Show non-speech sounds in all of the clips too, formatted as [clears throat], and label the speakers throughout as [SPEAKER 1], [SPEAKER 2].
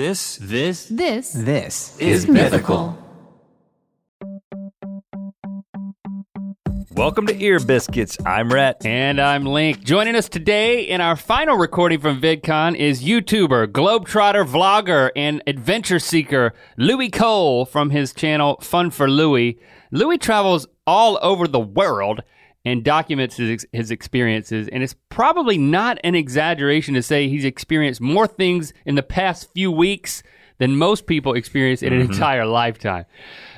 [SPEAKER 1] This
[SPEAKER 2] This
[SPEAKER 3] This
[SPEAKER 4] This
[SPEAKER 2] is mythical.
[SPEAKER 1] Welcome to Ear Biscuits. I'm Rhett.
[SPEAKER 2] And I'm Link. Joining us today in our final recording from VidCon is YouTuber, Globetrotter, vlogger, and adventure seeker Louis Cole from his channel Fun for Louis. Louis travels all over the world and documents his, his experiences, and it's probably not an exaggeration to say he's experienced more things in the past few weeks than most people experience in an entire lifetime.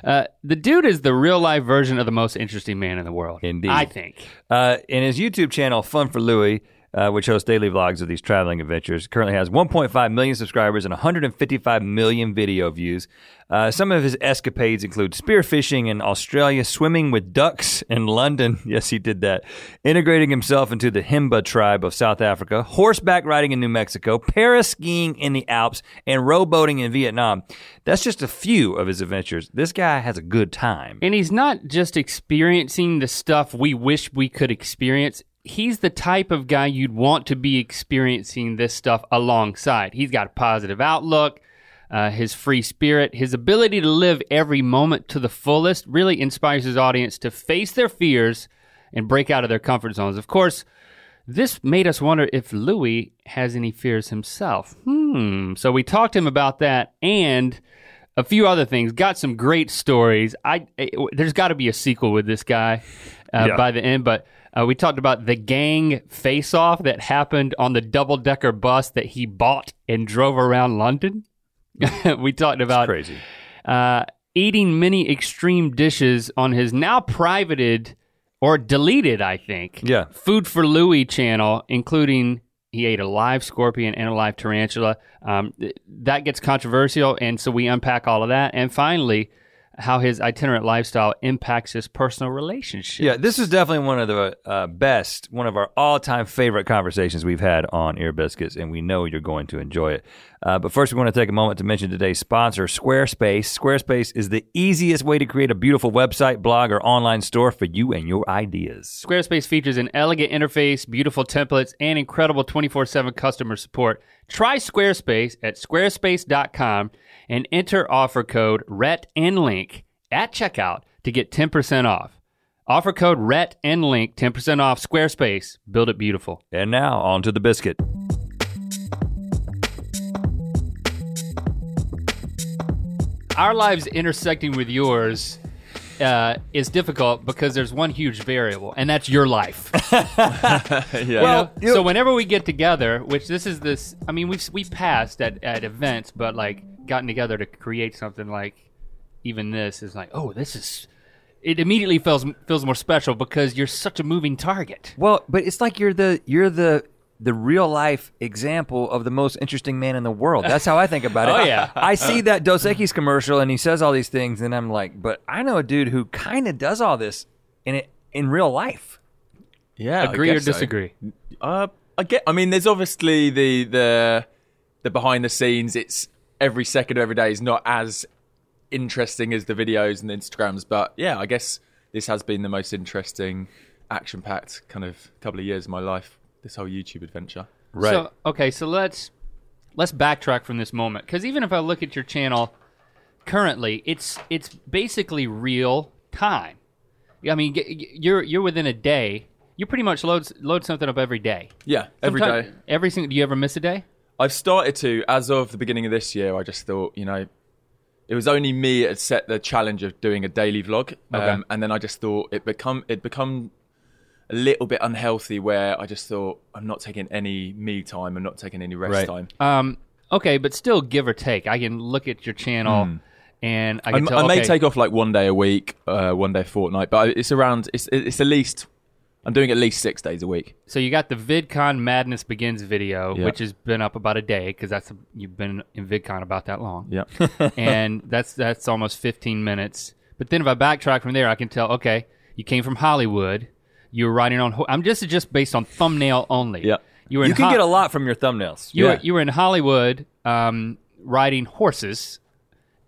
[SPEAKER 2] Uh, the dude is the real life version of the most interesting man in the world.
[SPEAKER 1] Indeed.
[SPEAKER 2] I think.
[SPEAKER 1] Uh, in his YouTube channel, Fun for Louis, uh, which hosts daily vlogs of these traveling adventures, currently has 1.5 million subscribers and 155 million video views. Uh, some of his escapades include spearfishing in Australia, swimming with ducks in London. [laughs] Yes, he did that. Integrating himself into the Himba tribe of South Africa, horseback riding in New Mexico, paraskiing in the Alps, and rowboating in Vietnam. That's just a few of his adventures. This guy has a good time.
[SPEAKER 2] And he's not just experiencing the stuff we wish we could experience. He's the type of guy you'd want to be experiencing this stuff alongside. He's got a positive outlook, uh, his free spirit, his ability to live every moment to the fullest really inspires his audience to face their fears and break out of their comfort zones. Of course, this made us wonder if Louis has any fears himself. Hmm. So we talked to him about that and a few other things. Got some great stories. I eh, there's got to be a sequel with this guy uh,
[SPEAKER 1] Yeah.
[SPEAKER 2] by the end, but. Uh, we talked about the gang face-off that happened on the double-decker bus that he bought and drove around London. [laughs] we talked about
[SPEAKER 1] Crazy.
[SPEAKER 2] uh, eating many extreme dishes on his now privated or deleted, I think.
[SPEAKER 1] Yeah.
[SPEAKER 2] Food for Louis channel, including he ate a live scorpion and a live tarantula. Um, th- that gets controversial, and so we unpack all of that. And finally, how his itinerant lifestyle impacts his personal relationship.
[SPEAKER 1] Yeah, this is definitely one of the uh, best, one of our all-time favorite conversations we've had on Ear Biscuits, and we know you're going to enjoy it. Uh, but first, we want to take a moment to mention today's sponsor, Squarespace. Squarespace is the easiest way to create a beautiful website, blog, or online store for you and your ideas.
[SPEAKER 2] Squarespace features an elegant interface, beautiful templates, and incredible 24 7 customer support. Try Squarespace at squarespace.com and enter offer code RET and LINK at checkout to get 10% off. Offer code RET and LINK 10% off Squarespace. Build it beautiful.
[SPEAKER 1] And now, on to the biscuit.
[SPEAKER 2] Our lives intersecting with yours uh, is difficult because there's one huge variable, and that's your life. [laughs]
[SPEAKER 5] yeah.
[SPEAKER 1] Well,
[SPEAKER 2] know? so whenever we get together, which this is this, I mean, we've we passed at, at events, but like gotten together to create something like even this is like, oh, this is. It immediately feels feels more special because you're such a moving target.
[SPEAKER 1] Well, but it's like you're the you're the the real life example of the most interesting man in the world. That's how I think about it. [laughs]
[SPEAKER 2] Oh, yeah. [laughs]
[SPEAKER 1] I see that Dos Equis commercial and he says all these things, and I'm like, but I know a dude who kind of does all this in it in real life.
[SPEAKER 5] yeah. I
[SPEAKER 2] Agree or
[SPEAKER 5] guess so.
[SPEAKER 2] disagree?
[SPEAKER 5] Uh, I get. I mean, there's obviously the the the behind the scenes. It's every second of every day is not as interesting as the videos and the Instagrams, but yeah, I guess this has been the most interesting, action packed kind of couple of years of my life. This whole YouTube adventure.
[SPEAKER 1] Right.
[SPEAKER 2] So okay, so let's let's backtrack from this moment because even if I look at your channel currently, it's it's basically real time. I mean, y- y- you're you're within a day. You pretty much load load something up every day.
[SPEAKER 5] Yeah, every
[SPEAKER 2] Sometime-
[SPEAKER 5] day.
[SPEAKER 2] Every single. Do you ever miss a day?
[SPEAKER 5] I've started to, as of the beginning of this year, I just thought, you know, it was only me that set the challenge of doing a daily vlog, um, and then I just thought it become it become a little bit unhealthy where I just thought I'm not taking any me time, I'm not taking any rest
[SPEAKER 1] Right.
[SPEAKER 5] time.
[SPEAKER 2] Um. Okay, but still, give or take, I can look at your channel and I
[SPEAKER 5] I,
[SPEAKER 2] can tell.
[SPEAKER 5] I may
[SPEAKER 2] okay,
[SPEAKER 5] take off like one day a week, uh, one day a fortnight, but it's around. It's it's at least I'm doing at least six days a week.
[SPEAKER 2] So you got the VidCon Madness Begins video,
[SPEAKER 5] Yeah.
[SPEAKER 2] which has been up about a day because that's you've been in VidCon about that long.
[SPEAKER 5] Yeah, [laughs]
[SPEAKER 2] and that's that's almost 15 minutes. But then if I backtrack from there, I can tell. Okay, you came from Hollywood. You were riding on. I'm just just based on thumbnail only.
[SPEAKER 5] Yeah.
[SPEAKER 2] You were.
[SPEAKER 1] You can
[SPEAKER 2] Ho-
[SPEAKER 1] get a lot from your thumbnails.
[SPEAKER 2] You
[SPEAKER 5] yeah.
[SPEAKER 2] were you were in Hollywood, um, riding horses,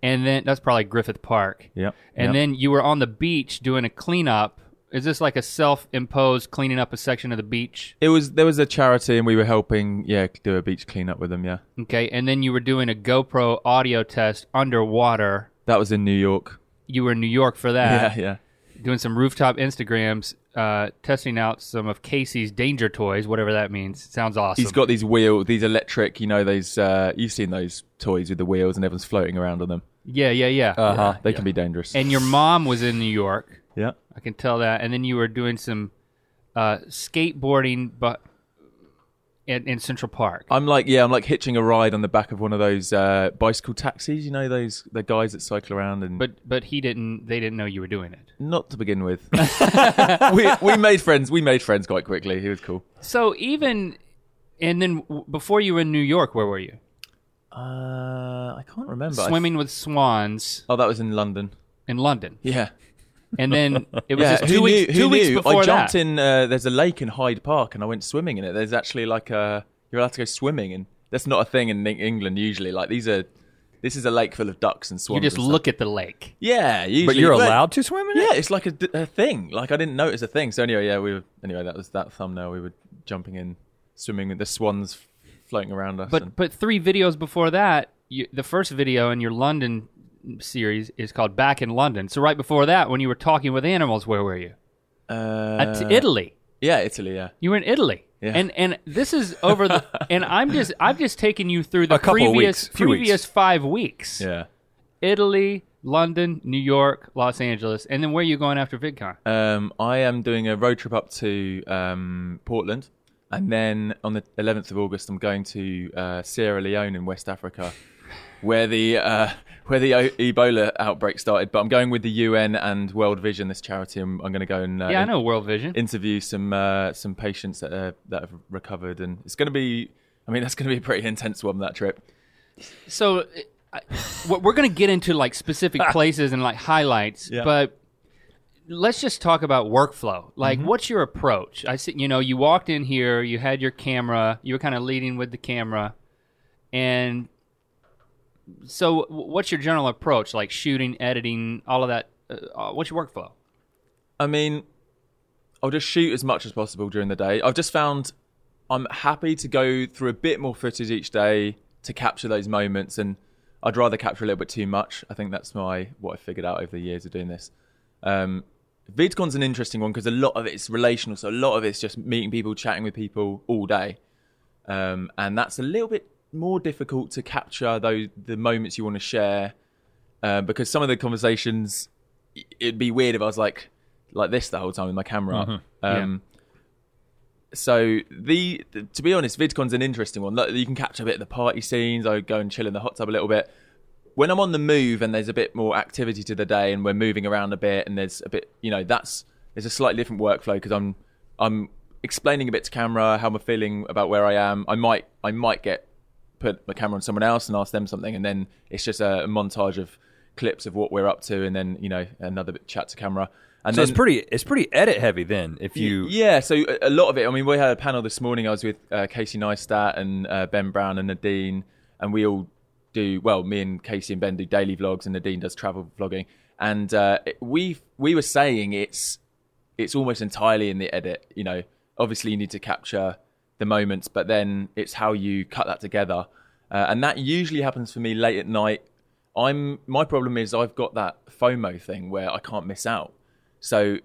[SPEAKER 2] and then that's probably Griffith Park.
[SPEAKER 5] yeah,
[SPEAKER 2] And then you were on the beach doing a cleanup Is this like a self-imposed cleaning up a section of the beach?
[SPEAKER 5] It was there was a charity and we were helping, yeah, do a beach cleanup with them. Yeah,
[SPEAKER 2] Okay, and then you were doing a GoPro audio test underwater.
[SPEAKER 5] that was in New York.
[SPEAKER 2] You were in New York for that,
[SPEAKER 5] yeah, yeah.
[SPEAKER 2] doing some rooftop Instagrams, uh, testing out some of Casey's danger toys, whatever that means. Sounds awesome.
[SPEAKER 5] He's got these wheels, these electric. You know, those. Uh, you've seen those toys with the wheels and everyone's floating around on them.
[SPEAKER 2] yeah, yeah, yeah.
[SPEAKER 1] Uh huh.
[SPEAKER 5] They can be dangerous.
[SPEAKER 2] and your mom was in New York.
[SPEAKER 5] yeah.
[SPEAKER 2] I can tell that. And then you were doing some uh, skateboarding, but in, in Central Park.
[SPEAKER 5] I'm like, yeah, I'm like hitching a ride on the back of one of those uh, bicycle taxis. You know, those the guys that cycle around and.
[SPEAKER 2] But but he didn't. They didn't know you were doing it.
[SPEAKER 5] not to begin with. [laughs] we we made friends. We made friends quite quickly. He was cool.
[SPEAKER 2] So even and then before you were in New York, where were you?
[SPEAKER 5] Uh, I can't remember.
[SPEAKER 2] Swimming with swans
[SPEAKER 5] oh, that was in London.
[SPEAKER 2] in London,
[SPEAKER 5] Yeah.
[SPEAKER 2] And then it was
[SPEAKER 5] yeah,
[SPEAKER 2] just two
[SPEAKER 5] who
[SPEAKER 2] weeks.
[SPEAKER 5] knew?
[SPEAKER 2] two
[SPEAKER 5] who
[SPEAKER 2] weeks
[SPEAKER 5] knew?
[SPEAKER 2] before
[SPEAKER 5] I jumped
[SPEAKER 2] that.
[SPEAKER 5] in. Uh, there's a lake in Hyde Park, and I went swimming in it. There's actually like a you're allowed to go swimming, and that's not a thing in England usually. Like these are, this is a lake full of ducks and swans. You just
[SPEAKER 2] look at the lake.
[SPEAKER 5] Yeah, usually.
[SPEAKER 1] But you're allowed to swim in it?
[SPEAKER 5] Yeah, it's like a thing. Like I didn't notice a thing. So anyway, yeah, we were. Anyway, that was that thumbnail. We were jumping in, swimming with the swans floating around us.
[SPEAKER 2] But
[SPEAKER 5] and-
[SPEAKER 2] but three videos before that, you, the first video in your London series is called Back in London. So right before that, when you were talking with animals, where were you?
[SPEAKER 5] uh,
[SPEAKER 2] At Italy.
[SPEAKER 5] Yeah, Italy. Yeah.
[SPEAKER 2] You were in Italy.
[SPEAKER 5] Yeah.
[SPEAKER 2] And and this is over the [laughs] and I'm just I've just taken you through the
[SPEAKER 1] A couple of
[SPEAKER 2] previous
[SPEAKER 1] weeks,
[SPEAKER 2] previous
[SPEAKER 1] weeks.
[SPEAKER 2] 5 weeks.
[SPEAKER 5] Yeah.
[SPEAKER 2] Italy, London, New York, Los Angeles. And then where are you going after VidCon?
[SPEAKER 5] Um, I am doing a road trip up to um, Portland, and then on the 11th of August, I'm going to uh, Sierra Leone in West Africa, where the uh, where the Ebola outbreak started. But I'm going with the UN and World Vision, this charity. I'm, I'm going to go and uh,
[SPEAKER 2] yeah, I know World Vision.
[SPEAKER 5] interview some uh, some patients that uh, that have recovered, and it's going to be. I mean, that's going to be a pretty intense one. That trip.
[SPEAKER 2] so I, we're going to get into like specific [laughs] places and like highlights,
[SPEAKER 5] Yeah.
[SPEAKER 2] but let's just talk about workflow. Like, what's your approach? I see, you know, you walked in here, you had your camera, you were kind of leading with the camera, and so what's your general approach? Like shooting, editing, all of that. Uh, uh, what's your workflow?
[SPEAKER 5] I mean, I'll just shoot as much as possible during the day. I've just found I'm happy to go through a bit more footage each day to capture those moments, and I'd rather capture a little bit too much. I think that's my what I figured out over the years of doing this. Um, VidCon's an interesting one because a lot of it's relational, so a lot of it's just meeting people, chatting with people all day, um, and that's a little bit more difficult to capture those the moments you want to share uh, because some of the conversations it'd be weird if I was like like this the whole time with my camera up. Um, So the, the- to be honest, VidCon's an interesting one. Look, You can capture a bit of the party scenes. I go and chill in the hot tub a little bit. When I'm on the move and there's a bit more activity to the day and we're moving around a bit and there's a bit, you know, that's there's a slightly different workflow because I'm I'm explaining a bit to camera how I'm feeling about where I am. I might I might get put my camera on someone else and ask them something, and then it's just a, a montage of clips of what we're up to, and then you know another bit chat to camera. And
[SPEAKER 1] So
[SPEAKER 5] then,
[SPEAKER 1] it's pretty it's pretty edit heavy then if you
[SPEAKER 5] yeah, so a- a lot of it. I mean, we had a panel this morning. I was with uh, Casey Neistat and uh, Ben Brown and Nadine, and we all do well. Me and Casey and Ben do daily vlogs, and Nadine does travel vlogging. And uh, we we were saying it's it's almost entirely in the edit. You know, obviously you need to capture the moments, but then it's how you cut that together, uh, and that usually happens for me late at night. I'm my problem is I've got that FOMO thing where I can't miss out. So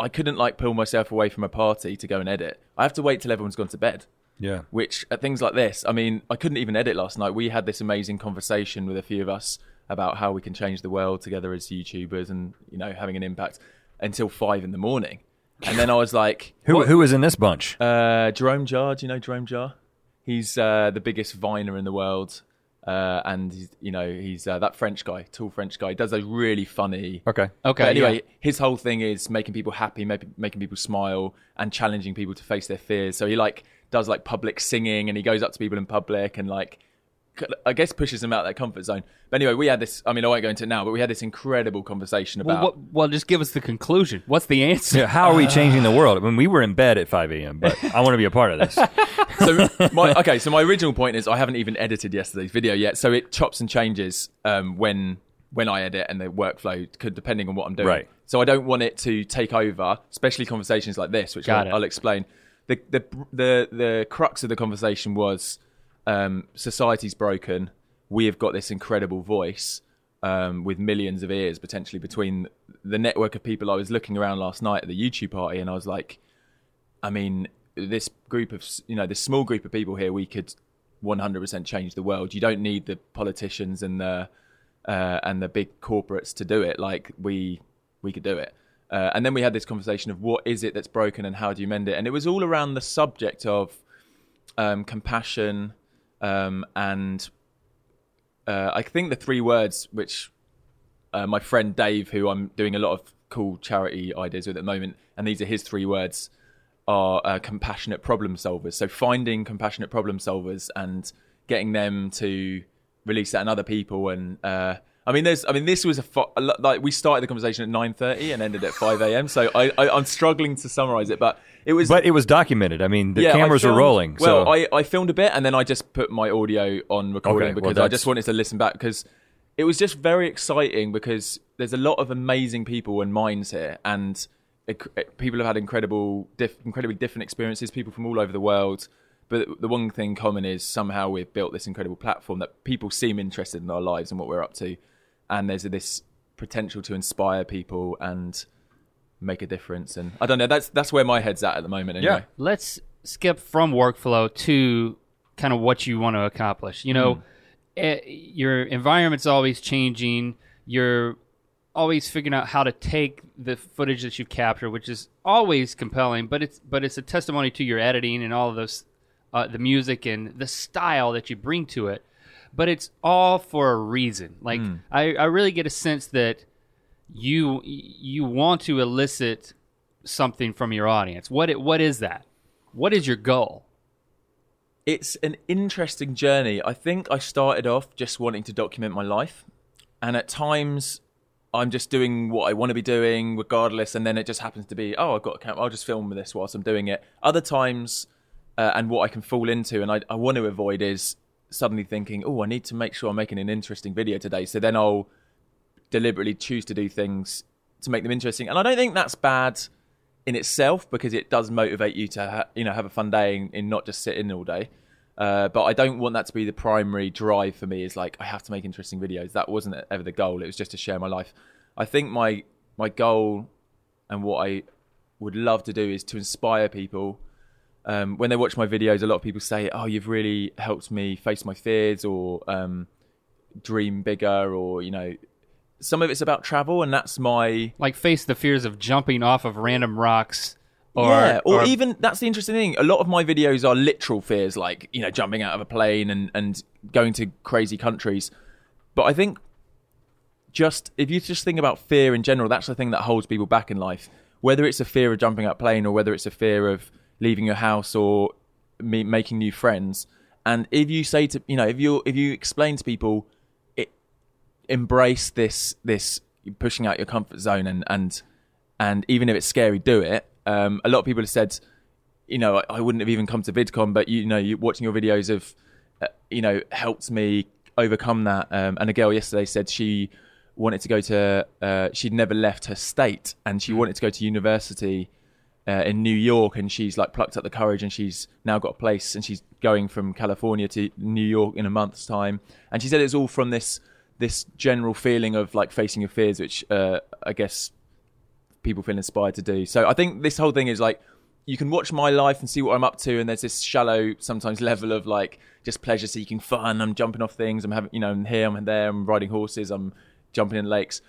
[SPEAKER 5] I couldn't like pull myself away from a party to go and edit. I have to wait till everyone's gone to bed.
[SPEAKER 1] yeah.
[SPEAKER 5] Which at things like this, I mean, I couldn't even edit last night. We had this amazing conversation with a few of us about how we can change the world together as YouTubers and you know having an impact until five in the morning. And then I was like, [laughs]
[SPEAKER 1] Who
[SPEAKER 5] what-
[SPEAKER 1] who was in this bunch?
[SPEAKER 5] uh, Jerome Jarre, do you know Jerome Jarre? He's uh, the biggest viner in the world, uh, and he's, you know he's uh, that French guy, tall French guy. He does those really funny.
[SPEAKER 1] Okay.
[SPEAKER 2] Okay.
[SPEAKER 5] But anyway,
[SPEAKER 2] yeah.
[SPEAKER 5] his whole thing is making people happy, making making people smile, and challenging people to face their fears. So he like does like public singing, and he goes up to people in public and like. I guess pushes them out of their comfort zone. But anyway, we had this. I mean, I won't go into it now, but we had this incredible conversation about.
[SPEAKER 2] Well, what, well, just give us the conclusion. What's the answer?
[SPEAKER 1] Yeah, how are we [laughs] changing the world? I mean, we were in bed at 5 a.m., but I want to be a part of this. [laughs]
[SPEAKER 5] so my okay so my original point is i haven't even edited yesterday's video yet so it chops and changes um, when when i edit and the workflow could depending on what i'm doing
[SPEAKER 1] Right.
[SPEAKER 5] So I don't want it to take over, especially conversations like this, which I'll. I'll explain. The, the the the crux of the conversation was um, society's broken. We have got this incredible voice um, with millions of ears potentially between the network of people. I was looking around last night at the YouTube party, and I was like, I mean, this group of you know this small group of people here, we could 100% change the world. You don't need the politicians and the uh, and the big corporates to do it. Like we we could do it. Uh, and then we had this conversation of what is it that's broken and how do you mend it. And it was all around the subject of um, compassion um, and uh, I think the three words which uh, my friend Dave, who I'm doing a lot of cool charity ideas with at the moment, and these are his three words, are uh, compassionate problem solvers. So finding compassionate problem solvers and getting them to release that in other people. And uh, I mean, there's, I mean, this was a fo- like we started the conversation at 9:30 and ended at 5 a.m. So I, I, I'm struggling to summarize it, but it was.
[SPEAKER 1] But it was documented. I mean, the
[SPEAKER 5] Yeah,
[SPEAKER 1] cameras
[SPEAKER 5] filmed-
[SPEAKER 1] were rolling.
[SPEAKER 5] Well,
[SPEAKER 1] so
[SPEAKER 5] I, I filmed a bit and then I just put my audio on recording
[SPEAKER 1] Okay, well,
[SPEAKER 5] because I just wanted to listen back because it was just very exciting because there's a lot of amazing people and minds here and it, eh, people have had incredible, diff, incredibly different experiences. People from all over the world. But the one thing common is somehow we've built this incredible platform that people seem interested in our lives and what we're up to, and there's this potential to inspire people and make a difference. And I don't know. That's that's where my head's at at the moment. Anyway.
[SPEAKER 1] Yeah.
[SPEAKER 2] let's skip from workflow to kind of what you want to accomplish. You know, eh, your environment's always changing. You're always figuring out how to take the footage that you've captured, which is always compelling. But it's but it's a testimony to your editing and all of those, uh, the music and the style that you bring to it. But it's all for a reason. Like I, I really get a sense that you you want to elicit something from your audience. What it, what is that? What is your goal?
[SPEAKER 5] it's an interesting journey. I think I started off just wanting to document my life, and at times I'm just doing what I want to be doing, regardless. And then it just happens to be, oh, I've got a camera. I'll just film this whilst I'm doing it. Other times, uh, and what I can fall into, and I, I want to avoid is suddenly thinking, oh, I need to make sure I'm making an interesting video today. So then I'll deliberately choose to do things to make them interesting. And I don't think that's bad in itself because it does motivate you to ha- you know have a fun day and, and not just sit in all day. Uh, but I don't want that to be the primary drive for me. Is like I have to make interesting videos. That wasn't ever the goal. It was just to share my life. I think my my goal and what I would love to do is to inspire people. Um, when they watch my videos, a lot of people say, "Oh, you've really helped me face my fears," or um, "dream bigger," or you know, some of it's about travel, and that's my
[SPEAKER 2] Like face the fears of jumping off of random rocks, or
[SPEAKER 5] yeah, or, even that's the interesting thing. A lot of my videos are literal fears, like you know, jumping out of a plane and and going to crazy countries. But I think just if you just think about fear in general, that's the thing that holds people back in life. Whether it's a fear of jumping out a plane, or whether it's a fear of leaving your house, or me making new friends. And if you say to you know, if you if you explain to people, it, embrace this this pushing out your comfort zone and and and even if it's scary, do it. Um, a lot of people have said, you know, I, I wouldn't have even come to VidCon, but you know, you watching your videos have, uh, you know, helped me overcome that. Um, and a girl yesterday said she wanted to go to, uh, she'd never left her state, and she wanted to go to university uh, in New York, and she's like plucked up the courage, and she's now got a place, and she's going from California to New York in a month's time. And she said it's all from this this general feeling of like facing your fears, which uh, I guess people feel inspired to do. So I think this whole thing is like you can watch my life and see what I'm up to, and there's this shallow sometimes level of like just pleasure seeking fun. I'm jumping off things. I'm having you know I'm here, I'm there. I'm riding horses. I'm jumping in lakes.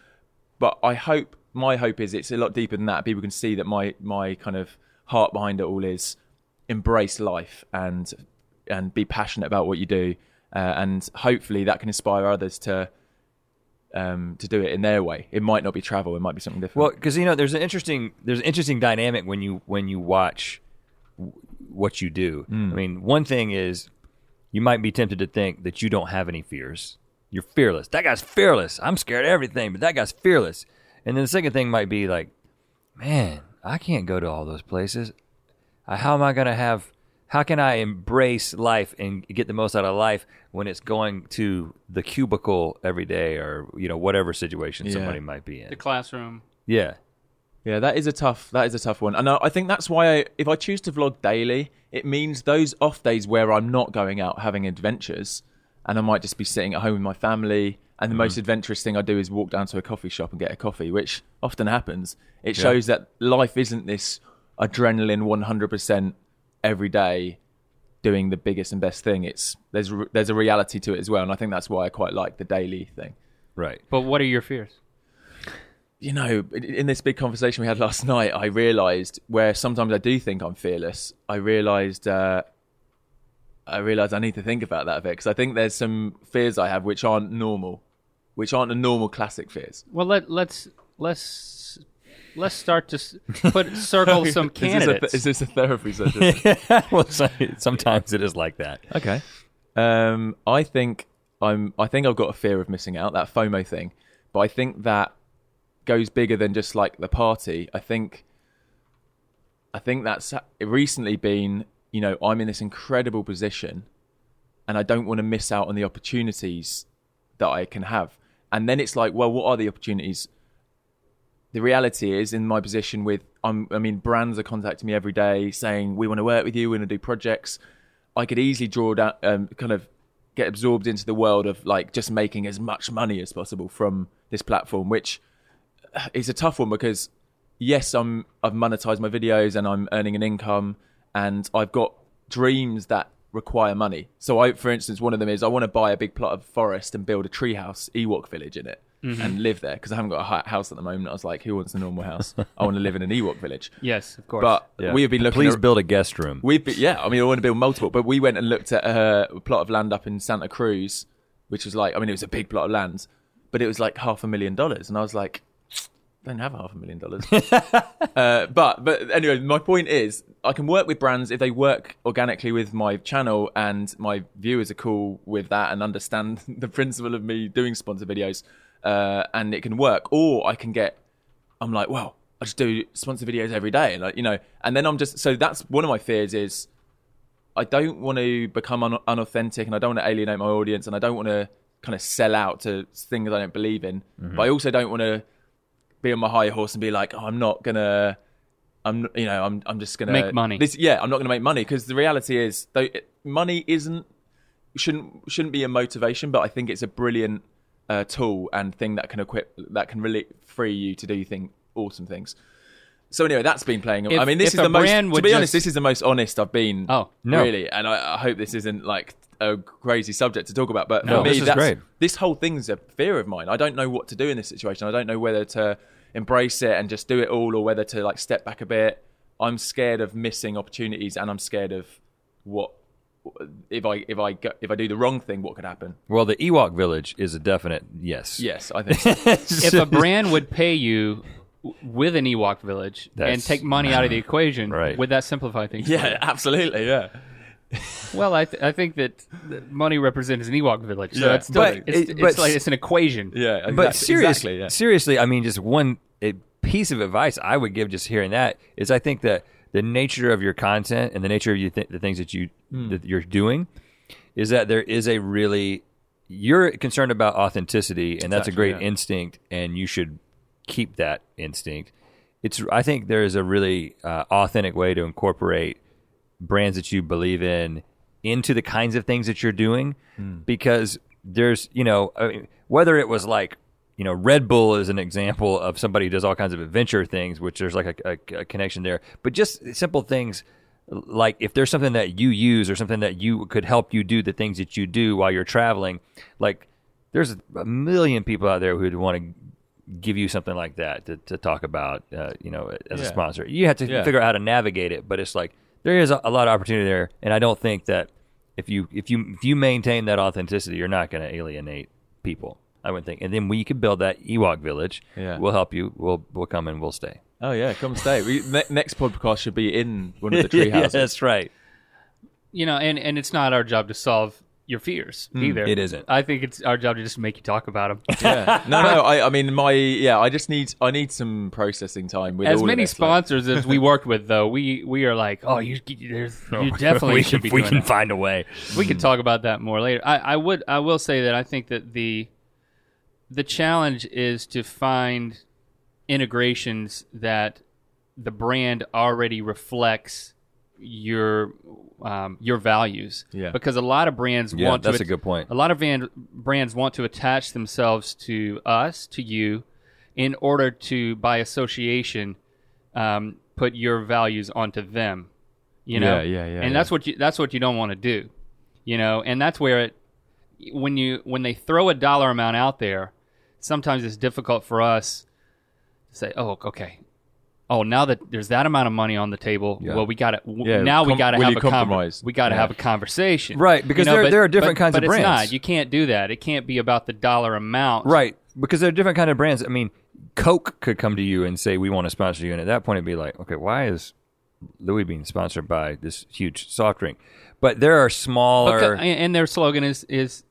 [SPEAKER 5] But I hope my hope is it's a lot deeper than that. People can see that my my kind of heart behind it all is embrace life and and be passionate about what you do, uh, and hopefully that can inspire others to um, to do it in their way. It might not be travel. It might be something different.
[SPEAKER 1] Well, because you know, there's an interesting there's an interesting dynamic when you when you watch w- what you do. I mean, one thing is you might be tempted to think that you don't have any fears. You're fearless. That guy's fearless. I'm scared of everything, but that guy's fearless. And then the second thing might be like, man, I can't go to all those places. How am I going to have? How can I embrace life and get the most out of life when it's going to the cubicle every day, or you know whatever situation
[SPEAKER 5] Yeah.
[SPEAKER 1] somebody might be in?
[SPEAKER 2] the classroom.
[SPEAKER 1] Yeah.
[SPEAKER 5] Yeah, that is a tough. That is a tough one, and I, I think that's why I, if I choose to vlog daily, it means those off days where I'm not going out having adventures, and I might just be sitting at home with my family. And the most adventurous thing I do is walk down to a coffee shop and get a coffee, which often happens. It shows that life isn't this adrenaline 100% every day doing the biggest and best thing. It's there's there's a reality to it as well, and I think that's why I quite like the daily thing.
[SPEAKER 1] Right.
[SPEAKER 2] But what are your fears?
[SPEAKER 5] you know, in- in this big conversation we had last night, I realised where sometimes I do think I'm fearless. I realised, uh, I realised I need to think about that a bit because I think there's some fears I have which aren't normal, which aren't the normal classic fears.
[SPEAKER 2] Well, let let's let's let's start to put circle [laughs] some
[SPEAKER 5] Is this a th-
[SPEAKER 2] candidates.
[SPEAKER 5] Is this a, therapy session? [laughs]
[SPEAKER 1] well, so- sometimes it is like that.
[SPEAKER 5] okay. Um, I think I'm. I think I've got a fear of missing out that FOMO thing, but I think that goes bigger than just like the party. I think. I think that's recently been. You know, I'm in this incredible position, and I don't want to miss out on the opportunities that I can have. And then it's like, well, what are the opportunities? the reality is in my position with I'm, i mean brands are contacting me every day saying we want to work with you we want to do projects i could easily draw down um, kind of get absorbed into the world of like just making as much money as possible from this platform which is a tough one because yes i'm i've monetized my videos and i'm earning an income and i've got dreams that require money so i for instance one of them is i want to buy a big plot of forest and build a treehouse ewok village in it mm-hmm. and live there because i haven't got a house at the moment i was like who wants a normal house i want to live in an ewok village [laughs]
[SPEAKER 2] yes, of course.
[SPEAKER 5] but
[SPEAKER 1] Yeah.
[SPEAKER 5] we have been looking
[SPEAKER 1] Please
[SPEAKER 5] at-
[SPEAKER 1] build a guest room.
[SPEAKER 5] We've been, yeah, I mean, I want to build multiple, but we went and looked at a plot of land up in Santa Cruz, which was like, I mean, it was a big plot of land, but it was like half a million dollars, and I was like, I don't have half a million dollars. [laughs] uh, but but anyway, my point is, I can work with brands if they work organically with my channel, and my viewers are cool with that and understand [laughs] the principle of me doing sponsor videos, uh, and it can work. Or I can get I'm like, well, I just do sponsor videos every day, and like, you know, and then I'm just so that's one of my fears is I don't want to become un- unauthentic, and I don't want to alienate my audience, and I don't want to kind of sell out to things I don't believe in,
[SPEAKER 2] Mm-hmm.
[SPEAKER 5] but I also don't want to be on my high horse and be like, oh, I'm not gonna. I'm, you know, I'm, I'm just gonna
[SPEAKER 2] Make money.
[SPEAKER 5] This, yeah, I'm not gonna make money because the reality is, though, it- money isn't shouldn't shouldn't be a motivation, but I think it's a brilliant uh, tool and thing that can equip that can really free you to do thing awesome things. So anyway, that's been playing. I mean, this is the most. To be honest, this is the most honest I've been.
[SPEAKER 2] Oh,
[SPEAKER 1] no.
[SPEAKER 5] really, and I, I hope this isn't like a crazy subject to talk about. But for
[SPEAKER 1] No,
[SPEAKER 5] me,
[SPEAKER 1] this is
[SPEAKER 5] that's,
[SPEAKER 1] great.
[SPEAKER 5] this whole thing's a fear of mine. I don't know what to do in this situation. I don't know whether to embrace it and just do it all, or whether to like step back a bit. I'm scared of missing opportunities, and I'm scared of what if I if I go, if I do the wrong thing, what could happen?
[SPEAKER 1] Well, the Ewok village is a definite yes.
[SPEAKER 5] Yes, I [laughs] think. So.
[SPEAKER 2] if a brand would pay you with an Ewok village and take money out of the equation,
[SPEAKER 1] Right.
[SPEAKER 2] would that simplify things?
[SPEAKER 5] yeah, absolutely. Yeah.
[SPEAKER 2] You? Well, I, th- I think that that money represents an Ewok village, so
[SPEAKER 5] Yeah.
[SPEAKER 2] it's still
[SPEAKER 1] But
[SPEAKER 2] it's,
[SPEAKER 1] it-
[SPEAKER 2] it's
[SPEAKER 1] but
[SPEAKER 2] like it's an equation.
[SPEAKER 5] Yeah,
[SPEAKER 1] but seriously,
[SPEAKER 5] exactly, yeah.
[SPEAKER 1] seriously, I mean, just one a piece of advice I would give just hearing that is I think that the nature of your content and the nature of you th- the things that you
[SPEAKER 5] Hmm.
[SPEAKER 1] that you're doing is that there is a really you're concerned about authenticity and that's a great
[SPEAKER 5] yeah.
[SPEAKER 1] instinct and you should keep that instinct. It's I think there is a really uh, authentic way to incorporate brands that you believe in into the kinds of things that you're doing because there's you know I mean, whether it was like you know Red Bull is an example of somebody who does all kinds of adventure things which there's like a, a, a connection there but just simple things like if there's something that you use or something that you could help you do the things that you do while you're traveling like there's a million people out there who'd want to give you something like that to, to talk about, uh, you know, as a sponsor. You have to
[SPEAKER 5] Yeah.
[SPEAKER 1] figure out how to navigate it, but it's like there is a, a lot of opportunity there, and I don't think that if you if you if you maintain that authenticity, you're not going to alienate people. I wouldn't think, and then we could build that Ewok village.
[SPEAKER 5] Yeah.
[SPEAKER 1] We'll help you. We'll we'll come and we'll stay.
[SPEAKER 5] Oh yeah, come stay. We, [laughs] ne- next podcast should be in one of the [laughs] tree
[SPEAKER 1] yeah,
[SPEAKER 5] houses.
[SPEAKER 1] that's right.
[SPEAKER 2] You know, and and it's not our job to solve your fears hmm. either.
[SPEAKER 1] it isn't.
[SPEAKER 2] I think it's our job to just make you talk about them.
[SPEAKER 5] yeah. [laughs] No, no. I, I mean, my yeah. I just need I need some processing time with
[SPEAKER 2] as
[SPEAKER 5] all
[SPEAKER 2] many
[SPEAKER 5] of this, like-
[SPEAKER 2] sponsors as we worked with, though, we we are like, oh, you there's, [laughs] you definitely
[SPEAKER 1] we
[SPEAKER 2] should
[SPEAKER 1] can,
[SPEAKER 2] be
[SPEAKER 1] we
[SPEAKER 2] doing
[SPEAKER 1] can
[SPEAKER 2] that.
[SPEAKER 1] find a way.
[SPEAKER 2] we can talk about that more later. I, I would I will say that I think that the the challenge is to find integrations that the brand already reflects your um, your values.
[SPEAKER 5] Yeah.
[SPEAKER 2] Because a lot of brands
[SPEAKER 1] Yeah,
[SPEAKER 2] want
[SPEAKER 1] that's
[SPEAKER 2] to
[SPEAKER 1] a good point.
[SPEAKER 2] A lot of van- brands want to attach themselves to us, to you, in order to, by association, um, put your values onto them. You know,
[SPEAKER 5] Yeah, yeah, yeah,
[SPEAKER 2] and
[SPEAKER 5] yeah.
[SPEAKER 2] that's what you that's what you don't want to do. You know, and that's where it when you when they throw a dollar amount out there, sometimes it's difficult for us to say, "Oh, okay." Oh, now that there's that amount of money on the table,
[SPEAKER 1] Yeah.
[SPEAKER 2] well, we got to
[SPEAKER 5] Yeah,
[SPEAKER 2] now we
[SPEAKER 5] com-
[SPEAKER 2] got to
[SPEAKER 5] will
[SPEAKER 2] have
[SPEAKER 5] you
[SPEAKER 2] a
[SPEAKER 5] compromise?
[SPEAKER 2] We got to have a conversation,
[SPEAKER 1] Right, because there-
[SPEAKER 2] but-
[SPEAKER 1] there are different
[SPEAKER 2] but-
[SPEAKER 1] kinds of
[SPEAKER 2] it's
[SPEAKER 1] brands.
[SPEAKER 2] not. You can't do that. It can't be about the dollar amount.
[SPEAKER 1] Right, because there are different kind of brands. I mean, Coke could come to you and say, "We want to sponsor you," and at that point, it'd be like, "Okay, why is Louis being sponsored by this huge soft drink?" But there are smaller,
[SPEAKER 2] and their slogan is is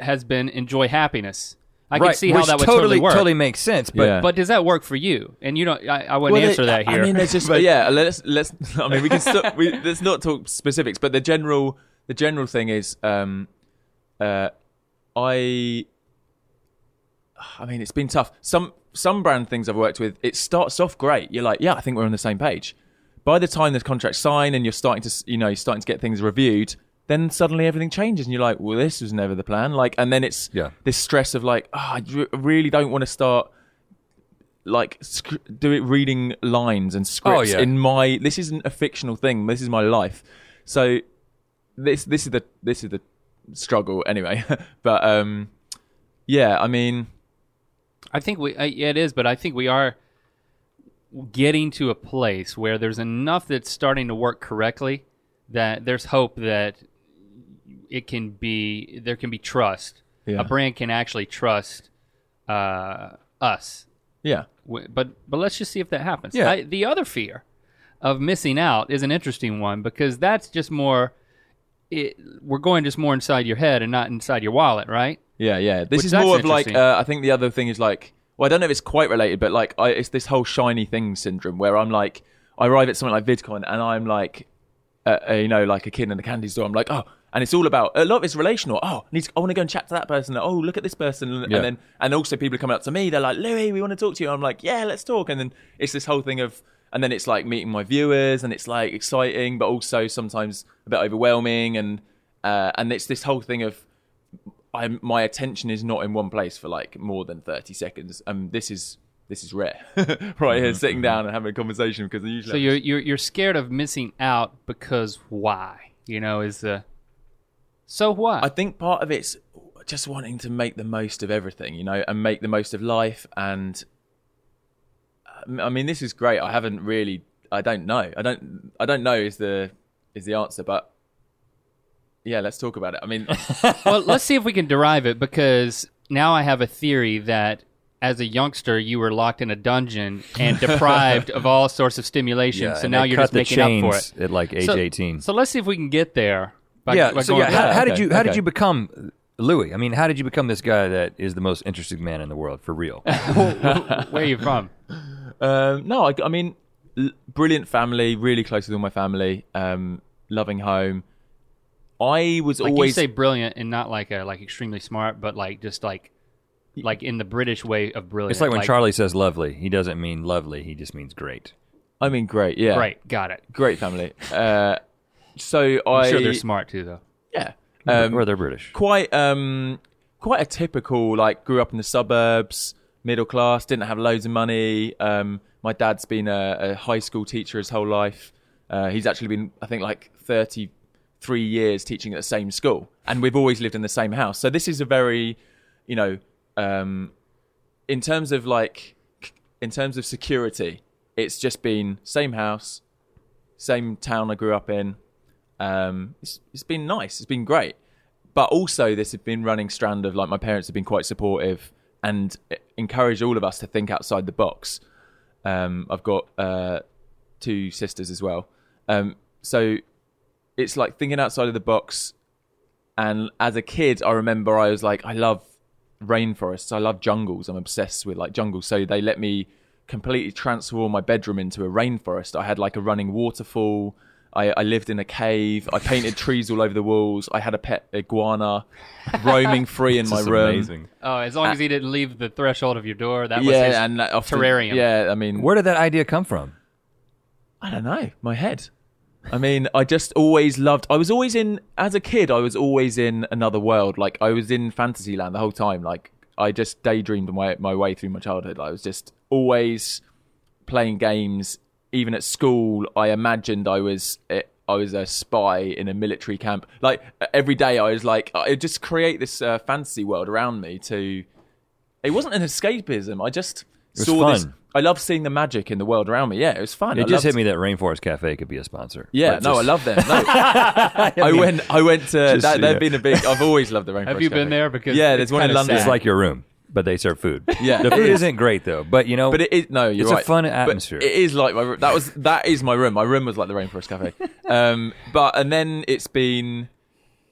[SPEAKER 2] has been "Enjoy happiness." I
[SPEAKER 1] right?
[SPEAKER 2] can see how that would
[SPEAKER 1] totally
[SPEAKER 2] totally work.
[SPEAKER 1] totally makes sense. But
[SPEAKER 5] Yeah.
[SPEAKER 2] But does that work for you? And you don't. I, I wouldn't
[SPEAKER 5] Well,
[SPEAKER 2] answer
[SPEAKER 5] it-
[SPEAKER 2] that here.
[SPEAKER 5] I mean, there's [laughs] just yeah. Let's let's. [laughs] I mean, we can. St- we, let's not talk specifics, but the general the general thing is, um, uh, I. I mean, it's been tough. Some some brand things I've worked with, it starts off great. You're like, yeah, I think we're on the same page. By the time the contract's signed and you're starting to, s- you know, you're starting to get things reviewed, then suddenly everything changes and you're like, well, this was never the plan. Like, and then it's
[SPEAKER 1] Yeah.
[SPEAKER 5] this stress of like, oh, I re- really don't want to start like sc- do it reading lines and scripts
[SPEAKER 1] Oh, yeah.
[SPEAKER 5] in my this isn't a fictional thing this is my life so this this is the this is the struggle anyway [laughs] but um yeah i mean
[SPEAKER 2] I think we uh, yeah, it is, but I think we are getting to a place where there's enough that's starting to work correctly that there's hope that it can be there can be trust.
[SPEAKER 5] Yeah.
[SPEAKER 2] A brand can actually trust uh, us.
[SPEAKER 5] yeah
[SPEAKER 2] W- But but let's just see if that happens.
[SPEAKER 1] Yeah.
[SPEAKER 2] I, the other fear of missing out is an interesting one because that's just more. It, we're going just more inside your head and not inside your wallet, right?
[SPEAKER 5] yeah yeah this
[SPEAKER 2] Which
[SPEAKER 5] is more of like uh, i think the other thing is like well i don't know if it's quite related but like I, it's this whole shiny thing syndrome where i'm like i arrive at something like vidcon and i'm like uh, uh, you know, like a kid in the candy store. I'm like, oh, and it's all about a lot of it's relational. Oh, I, need to, I want to go and chat to that person. Oh, look at this person, and
[SPEAKER 1] Yeah.
[SPEAKER 5] then and also people are coming up to me. They're like, Louis, we want to talk to you. I'm like, yeah, let's talk. And then it's this whole thing of, and then it's like meeting my viewers, and it's like exciting, but also sometimes a bit overwhelming, and uh, and it's this whole thing of. I, my attention is not in one place for like more than 30 seconds. Um, this is this is rare, [laughs] right here, sitting down and having a conversation because usually
[SPEAKER 2] So you're you're you're scared of missing out because why? You know, is the so what?
[SPEAKER 5] I think part of it's just wanting to make the most of everything, you know, and make the most of life. And um, I mean, this is great. I haven't really, I don't know. I don't, I don't know is the is the answer, but yeah, let's talk about it. I mean, [laughs] [laughs]
[SPEAKER 2] well, let's see if we can derive it because now I have a theory that as a youngster you were locked in a dungeon and [laughs] deprived of all sorts of stimulation.
[SPEAKER 1] yeah,
[SPEAKER 2] so now you're just making up for it.
[SPEAKER 1] at like age
[SPEAKER 2] so,
[SPEAKER 1] 18.
[SPEAKER 2] So let's see if we can get there. By,
[SPEAKER 1] yeah.
[SPEAKER 2] by
[SPEAKER 1] So yeah, how,
[SPEAKER 2] back.
[SPEAKER 1] how did
[SPEAKER 5] okay,
[SPEAKER 1] you how did you become Louis? I mean, how did you become this guy that is the most interesting man in the world for real? [laughs]
[SPEAKER 2] Where are you from? [laughs]
[SPEAKER 5] um, no, I, I mean, l- brilliant family, really close with all my family, um, loving home. I was
[SPEAKER 2] Like
[SPEAKER 5] always
[SPEAKER 2] you say brilliant and not like a, like extremely smart, but like just like like in the British way of brilliant.
[SPEAKER 1] It's like when Charlie says lovely. He doesn't mean lovely. He just means great.
[SPEAKER 5] I mean, great, yeah,
[SPEAKER 2] Great, got it.
[SPEAKER 5] great family. [laughs] Uh, so I,
[SPEAKER 2] I'm sure they're smart too, though.
[SPEAKER 5] yeah, um,
[SPEAKER 1] or they're British.
[SPEAKER 5] quite um quite a typical like grew up in the suburbs middle class didn't have loads of money. Um my dad's been a, a high school teacher his whole life. Uh, he's actually been i think like 33 years teaching at the same school. And we've always lived in the same house. So this is a very you know um in terms of like in terms of security it's just been same house same town i grew up in um, it's, it's been nice. It's been great. But also, this has been running strand of like my parents have been quite supportive and encourage all of us to think outside the box. Um, I've got uh, two sisters as well, um, so it's like thinking outside of the box. And as a kid, I remember I was like, I love rainforests. I love jungles. I'm obsessed with like jungles. So they let me completely transform my bedroom into a rainforest. I had like a running waterfall. I, I lived in a cave. I painted trees all over the walls. I had a pet iguana roaming free in my room.
[SPEAKER 1] amazing.
[SPEAKER 2] Oh, as long uh, as he didn't leave the threshold of your door, that was
[SPEAKER 5] Yeah,
[SPEAKER 2] his
[SPEAKER 5] and often,
[SPEAKER 2] terrarium.
[SPEAKER 5] Yeah, I mean,
[SPEAKER 1] Where did that idea come from?
[SPEAKER 5] I don't know, my head. I mean, I just always loved. I was always in as a kid. I was always in another world. Like I was in Fantasyland the whole time. Like I just daydreamed my my way through my childhood. I was just always playing games. Even at school, I imagined I was I was a spy in a military camp. Like every day, I was like, I just create this uh, fantasy world around me. To it wasn't an escapism. I just
[SPEAKER 1] was
[SPEAKER 5] saw this. I love seeing the magic in the world around me. Yeah, it was fun.
[SPEAKER 1] It
[SPEAKER 5] I
[SPEAKER 1] just
[SPEAKER 5] loved-
[SPEAKER 1] hit me that Rainforest Cafe could be a sponsor.
[SPEAKER 5] yeah, no,
[SPEAKER 1] just-
[SPEAKER 5] I love them. [laughs] No. I, went. I went to.
[SPEAKER 1] Just,
[SPEAKER 5] That,
[SPEAKER 1] yeah.
[SPEAKER 5] they've been a big. I've always loved the Rainforest.
[SPEAKER 2] Have you been there? Because
[SPEAKER 5] yeah,
[SPEAKER 2] it's
[SPEAKER 5] there's one in
[SPEAKER 2] kinda
[SPEAKER 5] London.
[SPEAKER 2] sad.
[SPEAKER 1] It's like your room, but they serve food.
[SPEAKER 5] Yeah,
[SPEAKER 1] the food
[SPEAKER 5] is.
[SPEAKER 1] isn't great though, but you know,
[SPEAKER 5] But it is no. You're
[SPEAKER 1] It's a
[SPEAKER 5] right.
[SPEAKER 1] fun
[SPEAKER 5] But
[SPEAKER 1] atmosphere.
[SPEAKER 5] it is like my. room. That was that is my room. My room was like the Rainforest Cafe. [laughs] Um, but and then it's been,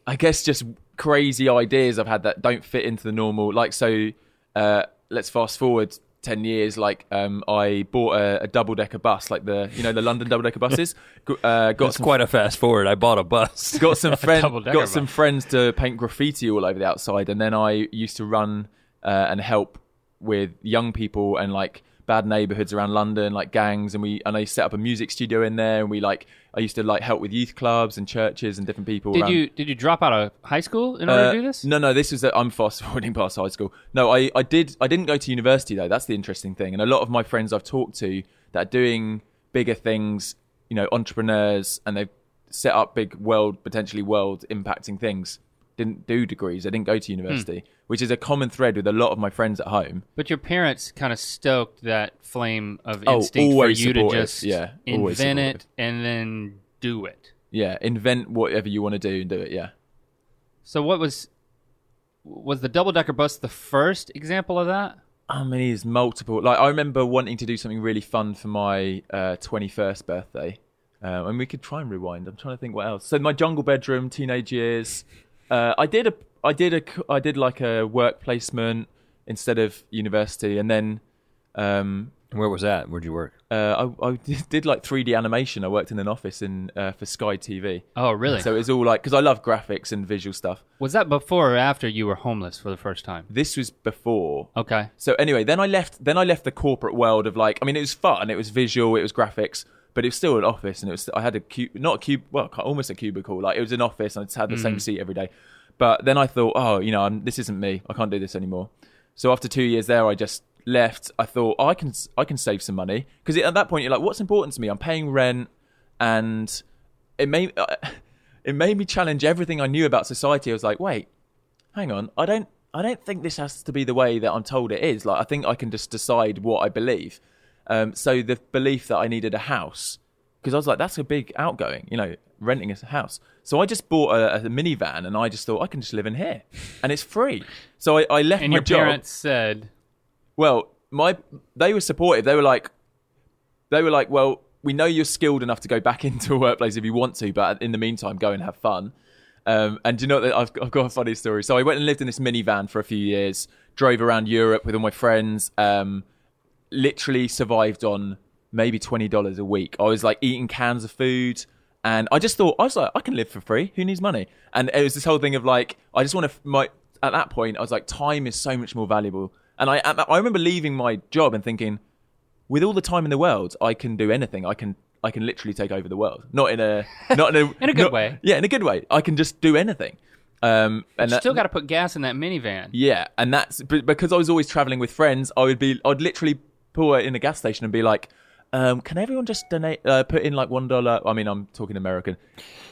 [SPEAKER 5] I guess, just crazy ideas I've had that don't fit into the normal. Like so, uh, let's fast forward. 10 years like um i bought a, a double decker bus like the you know the london double decker [laughs] buses uh, got
[SPEAKER 1] that's
[SPEAKER 5] some
[SPEAKER 1] quite a fast forward. I bought a bus.
[SPEAKER 5] got some [laughs] friends got some
[SPEAKER 2] bus.
[SPEAKER 5] friends to paint graffiti all over the outside and then i used to run uh, and help with young people and like bad neighborhoods around london like gangs and we and i set up a music studio in there and we like i used to like help with youth clubs and churches and different people
[SPEAKER 2] Did
[SPEAKER 5] around.
[SPEAKER 2] you did you drop out of high school in order
[SPEAKER 5] Uh,
[SPEAKER 2] to do this?
[SPEAKER 5] No, no, this was I'm fast [laughs] forwarding past high school. No, I, I did I didn't go to university though. That's the interesting thing. And a lot of my friends I've talked to that are doing bigger things, you know, entrepreneurs, and they've set up big world potentially world impacting things. Didn't do degrees. They didn't go to university, which is a common thread with a lot of my friends at home.
[SPEAKER 2] But your parents kind of stoked that flame of
[SPEAKER 5] Oh,
[SPEAKER 2] instinct for
[SPEAKER 5] always
[SPEAKER 2] you to just
[SPEAKER 5] Yeah,
[SPEAKER 2] invent it and then do it.
[SPEAKER 5] Yeah, invent whatever you want to do and do it. Yeah.
[SPEAKER 2] So what was was the double decker bus the first example of that?
[SPEAKER 5] I mean, there's multiple. Like, I remember wanting to do something really fun for my uh, 21st birthday. Uh, and we could try and rewind. I'm trying to think what else. So my jungle bedroom, teenage years. Uh, I did a, I did a, I did like a work placement instead of university, and then um,
[SPEAKER 1] Where was that? Where'd you work?
[SPEAKER 5] uh, I, I [laughs] did like 3D animation. I worked in an office in uh, for Sky TV.
[SPEAKER 2] Oh, really?
[SPEAKER 5] So it was all like because I love graphics and visual stuff.
[SPEAKER 2] was that before or after you were homeless for the first time?
[SPEAKER 5] This was before
[SPEAKER 2] Okay.
[SPEAKER 5] So anyway, then I left. Then I left the corporate world of like. I mean, it was fun. It was visual. It was graphics, but it was still an office, and it was. I had a cube, not a cube, well, almost a cubicle. Like it was an office, and I just had the same mm. seat every day. But then I thought, oh, you know, I'm, this isn't me. I can't do this anymore. So after two years there, I just left. I thought oh, I can, I can save some money because at that point you're like, what's important to me? I'm paying rent, and it made, [laughs] it made me challenge everything I knew about society. I was like, wait, hang on i don't i don't think this has to be the way that i'm told it is like i think i can just decide what i believe um, so the belief that i needed a house because i was like that's a big outgoing you know renting a house so i just bought a, a minivan and i just thought i can just live in here and it's free so i, I left
[SPEAKER 2] And
[SPEAKER 5] my
[SPEAKER 2] your
[SPEAKER 5] job
[SPEAKER 2] parents said,
[SPEAKER 5] well, my they were supportive. They were like, they were like, well, we know you're skilled enough to go back [laughs] into a workplace if you want to, but in the meantime, go and have fun. Um, and do you know that I've, I've got a funny story. So I went and lived in this minivan for a few years, drove around Europe with all my friends. Um, literally survived on maybe twenty dollars a week. I was like eating cans of food. And I just thought, I was like, I can live for free. Who needs money? And it was this whole thing of like, I just want to, my, at that point, I was like, time is so much more valuable. And I, I remember leaving my job and thinking, with all the time in the world, I can do anything. I can, I can literally take over the world. Not in a, [laughs] not in a,
[SPEAKER 2] In a good
[SPEAKER 5] not-
[SPEAKER 2] way.
[SPEAKER 5] Yeah, in a good way. I can just do anything. Um, and
[SPEAKER 2] you
[SPEAKER 5] that-
[SPEAKER 2] still got to put gas in that minivan.
[SPEAKER 5] yeah, and that's because I was always traveling with friends. I would be, I'd literally pull in a gas station and be like, um, "Can everyone just donate, uh, put in like one? I mean, I'm talking American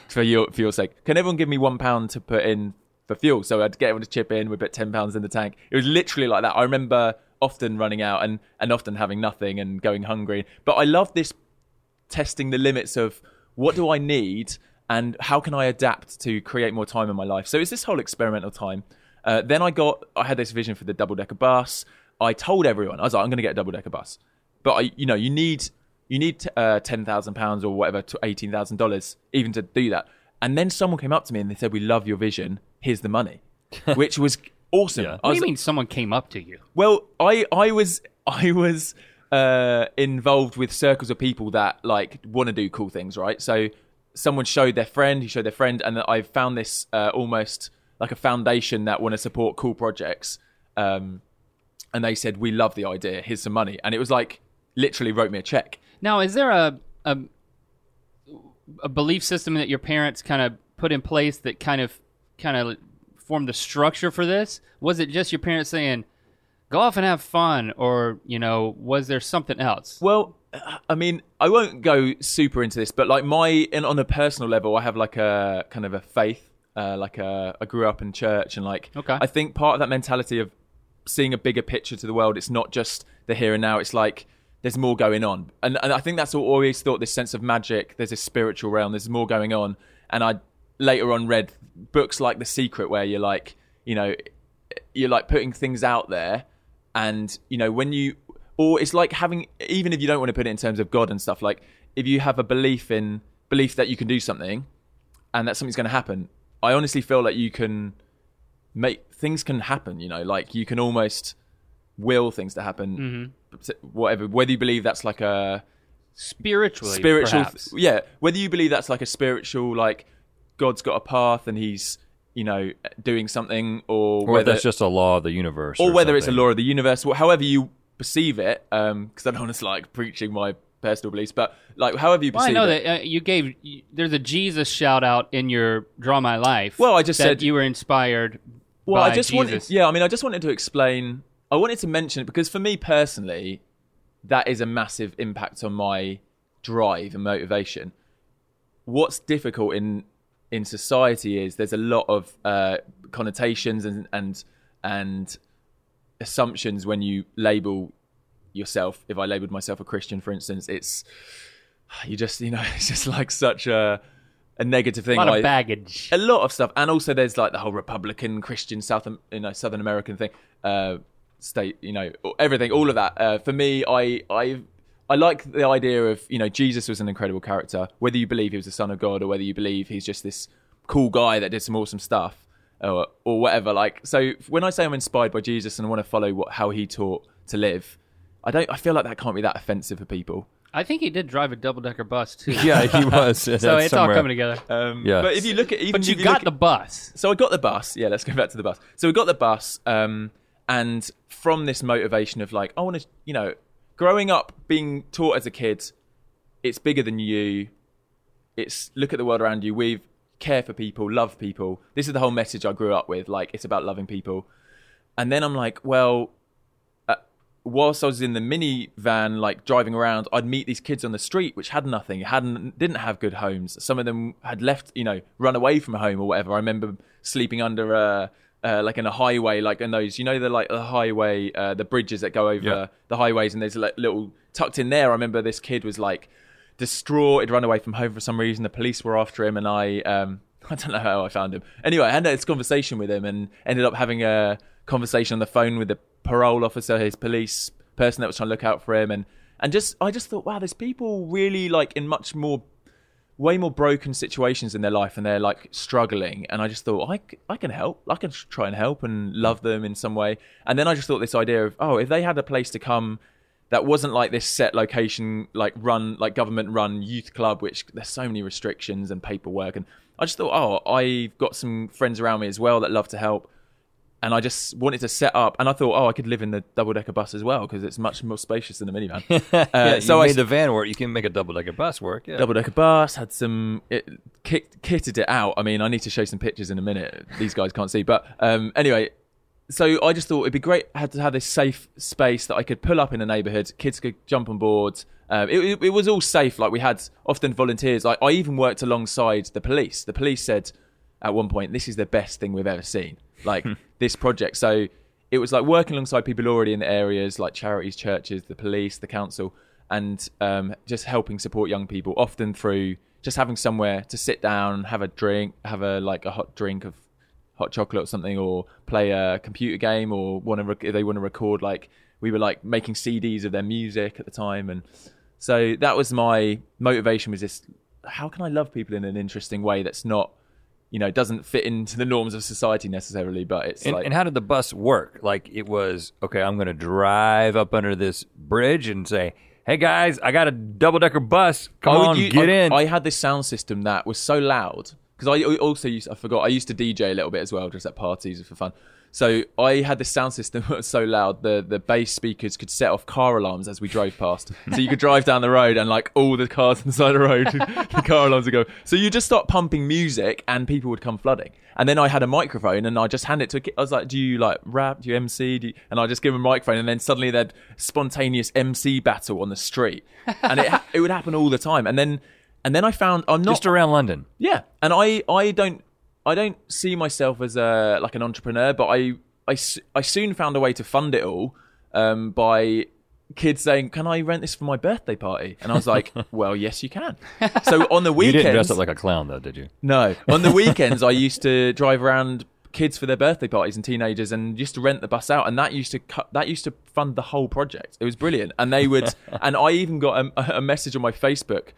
[SPEAKER 5] for your for your sake. Can everyone give me one pound to put in for fuel? So I'd get everyone to chip in. We put ten pounds in the tank. It was literally like that. I remember often running out and and often having nothing and going hungry. But I love this testing the limits of what do I need and how can I adapt to create more time in my life. So it's this whole experimental time. Uh, then I got, I had this vision for the double decker bus. I told everyone, I was like, I'm going to get a double decker bus, but I, you know, you need you need uh, ten thousand pounds or whatever, to eighteen thousand dollars even to do that. And then someone came up to me and they said, "We love your vision. Here's the money," [laughs] which was awesome.
[SPEAKER 1] Yeah.
[SPEAKER 5] I
[SPEAKER 2] What do you mean someone came up to you?
[SPEAKER 5] well, I I was I was uh, involved with circles of people that like want to do cool things, right? So someone showed their friend, he showed their friend, and that I found this uh, almost like a foundation that want to support cool projects. Um, and they said, "We love the idea. Here's some money." And it was like literally wrote me a check.
[SPEAKER 2] Now, is there a a, a belief system that your parents kind of put in place that kind of kind of formed the structure for this? Was it just your parents saying, "Go off and have fun," or you know, was there something else?
[SPEAKER 5] Well, I mean, I won't go super into this, but like my, and on a personal level, I have like a kind of a faith. Uh, like a, I grew up in church, and like
[SPEAKER 2] Okay.
[SPEAKER 5] I think part of that mentality of seeing a bigger picture to the world. It's not just the here and now. It's like there's more going on, and and I think that's all, always thought this sense of magic. There's a spiritual realm. There's more going on, and I later on read books like The Secret, where you're like, you know, you're like putting things out there, and you know when you, or it's like having even if you don't want to put it in terms of God and stuff. Like if you have a belief in belief that you can do something, and that something's going to happen. I honestly feel like you can make things can happen you know like you can almost will things to happen whatever whether you believe that's like a
[SPEAKER 2] Spiritually,
[SPEAKER 5] spiritual
[SPEAKER 2] perhaps.
[SPEAKER 5] yeah whether you believe that's like a spiritual like god's got a path and he's you know doing something or,
[SPEAKER 1] Or
[SPEAKER 5] whether
[SPEAKER 1] that's just a law of the universe.
[SPEAKER 5] or whether it's a law of the universe, wh- however you perceive it. Because I don't want to like preaching my personal beliefs, but like however you perceive
[SPEAKER 2] Well, I know
[SPEAKER 5] it.
[SPEAKER 2] that uh, you gave. You, there's a Jesus shout out in your Draw My Life.
[SPEAKER 5] Well, I just
[SPEAKER 2] that
[SPEAKER 5] said-
[SPEAKER 2] you were inspired.
[SPEAKER 5] Well, I just
[SPEAKER 2] Jesus.
[SPEAKER 5] wanted, yeah, I mean, I just wanted to explain. I wanted to mention it because for me personally, that is a massive impact on my drive and motivation. What's difficult in in society is there's a lot of uh, connotations and and and assumptions when you label yourself. If I labeled myself a Christian, for instance, it's you just you know [laughs] it's just like such a a negative thing.
[SPEAKER 2] A lot
[SPEAKER 5] I-
[SPEAKER 2] of baggage.
[SPEAKER 5] a lot of stuff, and also there's like the whole Republican Christian South, you know, Southern American thing, uh, state, you know, everything, all of that. Uh, for me, I, I, I like the idea of you know Jesus was an incredible character, whether you believe he was the Son of God or whether you believe he's just this cool guy that did some awesome stuff or or whatever. Like, so when I say I'm inspired by Jesus and I want to follow what how he taught to live, I don't. I feel like that can't be that offensive for people.
[SPEAKER 2] I think he did drive a double decker bus too.
[SPEAKER 1] Yeah, he [laughs] was.
[SPEAKER 2] so it's all coming together.
[SPEAKER 5] Um,
[SPEAKER 1] Yeah.
[SPEAKER 5] But if you look at even
[SPEAKER 2] But you
[SPEAKER 5] if
[SPEAKER 2] got
[SPEAKER 5] look
[SPEAKER 2] the bus.
[SPEAKER 5] so I got the bus. Yeah, let's go back to the bus. So we got the bus, um, and from this motivation of like, I want to, you know, growing up, being taught as a kid, it's bigger than you. It's look at the world around you. We care for people, love people. This is the whole message I grew up with. Like, it's about loving people. And then I'm like, well, whilst I was in the minivan, like driving around, I'd meet these kids on the street which had nothing, hadn't, didn't have good homes. Some of them had left, you know, run away from home or whatever. I remember sleeping under a, uh, like in a highway, like in those, you know, the like the highway, uh, the bridges that go over
[SPEAKER 1] Yeah.
[SPEAKER 5] the highways, and there's like little tucked in there. I remember this kid was like distraught. He'd run away from home for some reason. The police were after him, and I, um, [laughs] I don't know how I found him. Anyway, I had this conversation with him, and ended up having a conversation on the phone with the parole officer, his police person that was trying to look out for him, and and just I just thought, wow, there's people really like in much more way more broken situations in their life and they're like struggling. And i just thought I I can help. I can try and help and love them in some way. And then i just thought this idea of oh if they had a place to come that wasn't like this set location like run like government run youth club which there's so many restrictions and paperwork. And i just thought oh i've got some friends around me as well that love to help and I just wanted to set up, and I thought, oh, I could live in the double decker bus as well because it's much more spacious than a minivan. [laughs] Uh,
[SPEAKER 1] Yeah,
[SPEAKER 5] so
[SPEAKER 1] you
[SPEAKER 5] I
[SPEAKER 1] made the van work. You can make a double decker bus work. Yeah.
[SPEAKER 5] double decker bus had some it kicked, kitted it out. I mean, I need to show some pictures in a minute. These guys can't see, but um, anyway. So I just thought it'd be great had to have this safe space that I could pull up in a neighbourhood. Kids could jump on board. Um, it, it, it was all safe. Like we had often volunteers. Like I even worked alongside the police. The police said at one point, "This is the best thing we've ever seen." Like this project. So it was like working alongside people already in the areas, like charities, churches, the police, the council, and um, just helping support young people. Often through just having somewhere to sit down, have a drink, have a like a hot drink of hot chocolate or something, or play a computer game, or want to rec- if they want to record. Like we were like making CDs of their music at the time, and so that was my motivation. Was this? How can I love people in an interesting way that's not, you know, doesn't fit into the norms of society necessarily, but it's
[SPEAKER 1] And,
[SPEAKER 5] like
[SPEAKER 1] and how did the bus work? Like it was okay. I'm going to drive up under this bridge and say, "Hey, "Hey guys, I got a double decker bus. Come
[SPEAKER 5] oh,
[SPEAKER 1] on,
[SPEAKER 5] u-
[SPEAKER 1] get
[SPEAKER 5] I,
[SPEAKER 1] in."
[SPEAKER 5] I had this sound system that was so loud because I also used I forgot I used to DJ a little bit as well, just at parties for fun. So I had this sound system [laughs] that was so loud the the bass speakers could set off car alarms as we drove past. so you could drive down the road and like all the cars [laughs] on the side of the road, [laughs] the car alarms would go. So you just start pumping music and people would come flooding. And then I had a microphone and I just hand it to a kid. I was like, "Do you like rap? Do you MC?" Do you... And I just give them a microphone and then suddenly they'd spontaneous MC battle on the street, and it ha- it would happen all the time. And then and then I found I'm not
[SPEAKER 1] Just around London.
[SPEAKER 5] yeah, and I, I don't I don't see myself as a like an entrepreneur, but I I, I soon found a way to fund it all um, by kids saying, "Can I rent this for my birthday party?" And I was like, [laughs] "Well, yes, you can." So on the weekends, [laughs] You
[SPEAKER 1] didn't dress up like a clown, though, did you?
[SPEAKER 5] no, on the [laughs] weekends I used to drive around kids for their birthday parties and teenagers and used to rent the bus out and that used to cut that used to fund the whole project it was brilliant and they would and i even got a, a message on my facebook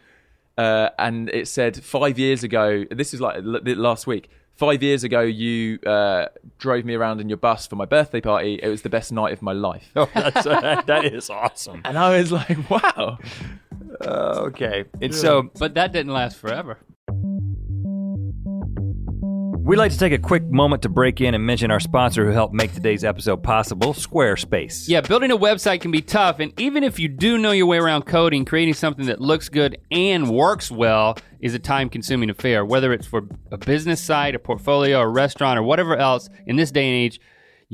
[SPEAKER 5] uh, and it said five years ago this is like l- last week five years ago you uh, drove me around in your bus for my birthday party. It was the best night of my life. [laughs]
[SPEAKER 1] Oh, that's, [laughs] that is awesome.
[SPEAKER 5] and i was like [laughs] wow.
[SPEAKER 1] Okay, and so
[SPEAKER 2] But that didn't last forever.
[SPEAKER 1] We'd like to take a quick moment to break in and mention our sponsor who helped make today's episode possible, Squarespace.
[SPEAKER 2] Yeah, building a website can be tough, and even if you do know your way around coding, creating something that looks good and works well is a time consuming affair. Whether it's for a business site, a portfolio, a restaurant, or whatever else, in this day and age,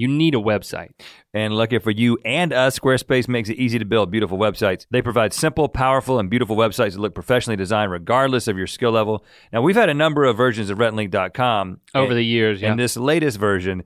[SPEAKER 2] you need a website.
[SPEAKER 1] And lucky for you and us, Squarespace makes it easy to build beautiful websites. They provide simple, powerful, and beautiful websites that look professionally designed regardless of your skill level. Now, we've had a number of versions of RhettandLink.com.
[SPEAKER 2] Over
[SPEAKER 1] and-
[SPEAKER 2] the years, yeah.
[SPEAKER 1] And this latest version,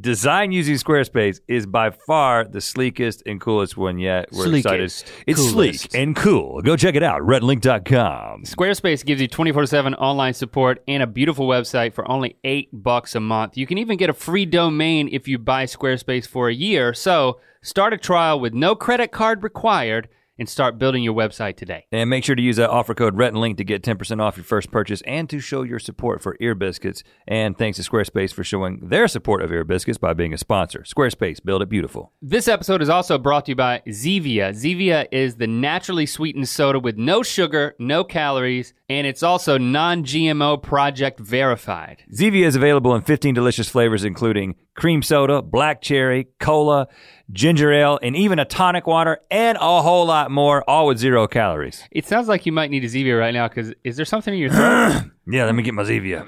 [SPEAKER 1] designed using Squarespace, is by far the sleekest and coolest one yet. We're
[SPEAKER 2] Sleekest,
[SPEAKER 1] excited. It's
[SPEAKER 2] coolest.
[SPEAKER 1] sleek and cool. Go check it out, RhettandLink.com.
[SPEAKER 2] Squarespace gives you 24/7 online support and a beautiful website for only 8 bucks a month. You can even get a free domain if you buy Squarespace for a year. So, start a trial with no credit card required and start building your website today.
[SPEAKER 1] And make sure to use that offer code Rhett and Link to get 10% off your first purchase and to show your support for Ear Biscuits. And thanks to Squarespace for showing their support of Ear Biscuits by being a sponsor. Squarespace, build it beautiful.
[SPEAKER 2] This episode is also brought to you by Zevia. Zevia is the naturally sweetened soda with no sugar, no calories, and it's also non-GMO project verified.
[SPEAKER 1] Zevia is available in 15 delicious flavors, including cream soda, black cherry, cola, ginger ale, and even a tonic water, and a whole lot more, all with zero calories.
[SPEAKER 2] It sounds like you might need a Zevia right now because is there something in your throat? [clears throat]
[SPEAKER 1] Yeah, let me get my Zevia.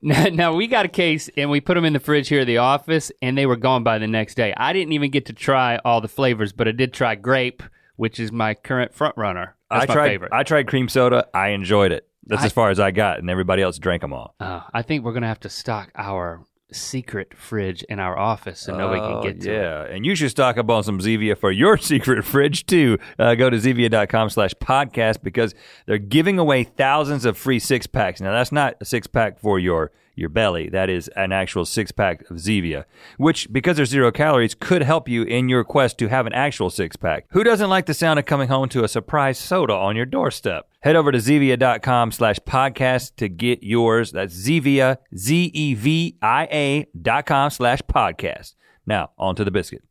[SPEAKER 1] [clears throat]
[SPEAKER 2] now we got a case and we put them in the fridge here at the office and they were gone by the next day. I didn't even get to try all the flavors, but I did try grape, which is my current front runner. That's
[SPEAKER 1] I
[SPEAKER 2] my
[SPEAKER 1] tried.
[SPEAKER 2] favorite.
[SPEAKER 1] I tried cream soda. I enjoyed it. That's
[SPEAKER 2] I-
[SPEAKER 1] as far as I got, and everybody else drank them all.
[SPEAKER 2] Uh, I think we're gonna have to stock our secret fridge in our office so nobody
[SPEAKER 1] Oh,
[SPEAKER 2] can get to it.
[SPEAKER 1] yeah, and you should stock up on some Zevia for your [laughs] secret fridge too. Uh, go to Zevia.com slash podcast because they're giving away thousands of free six packs. Now that's not a six pack for your your belly. That is an actual six pack of Zevia, which because there's zero calories could help you in your quest to have an actual six pack. Who doesn't like the sound of coming home to a surprise soda on your doorstep? Head over to Zevia.com slash podcast to get yours. That's Zevia, Z E V I A dot com slash podcast. Now, on to the biscuit.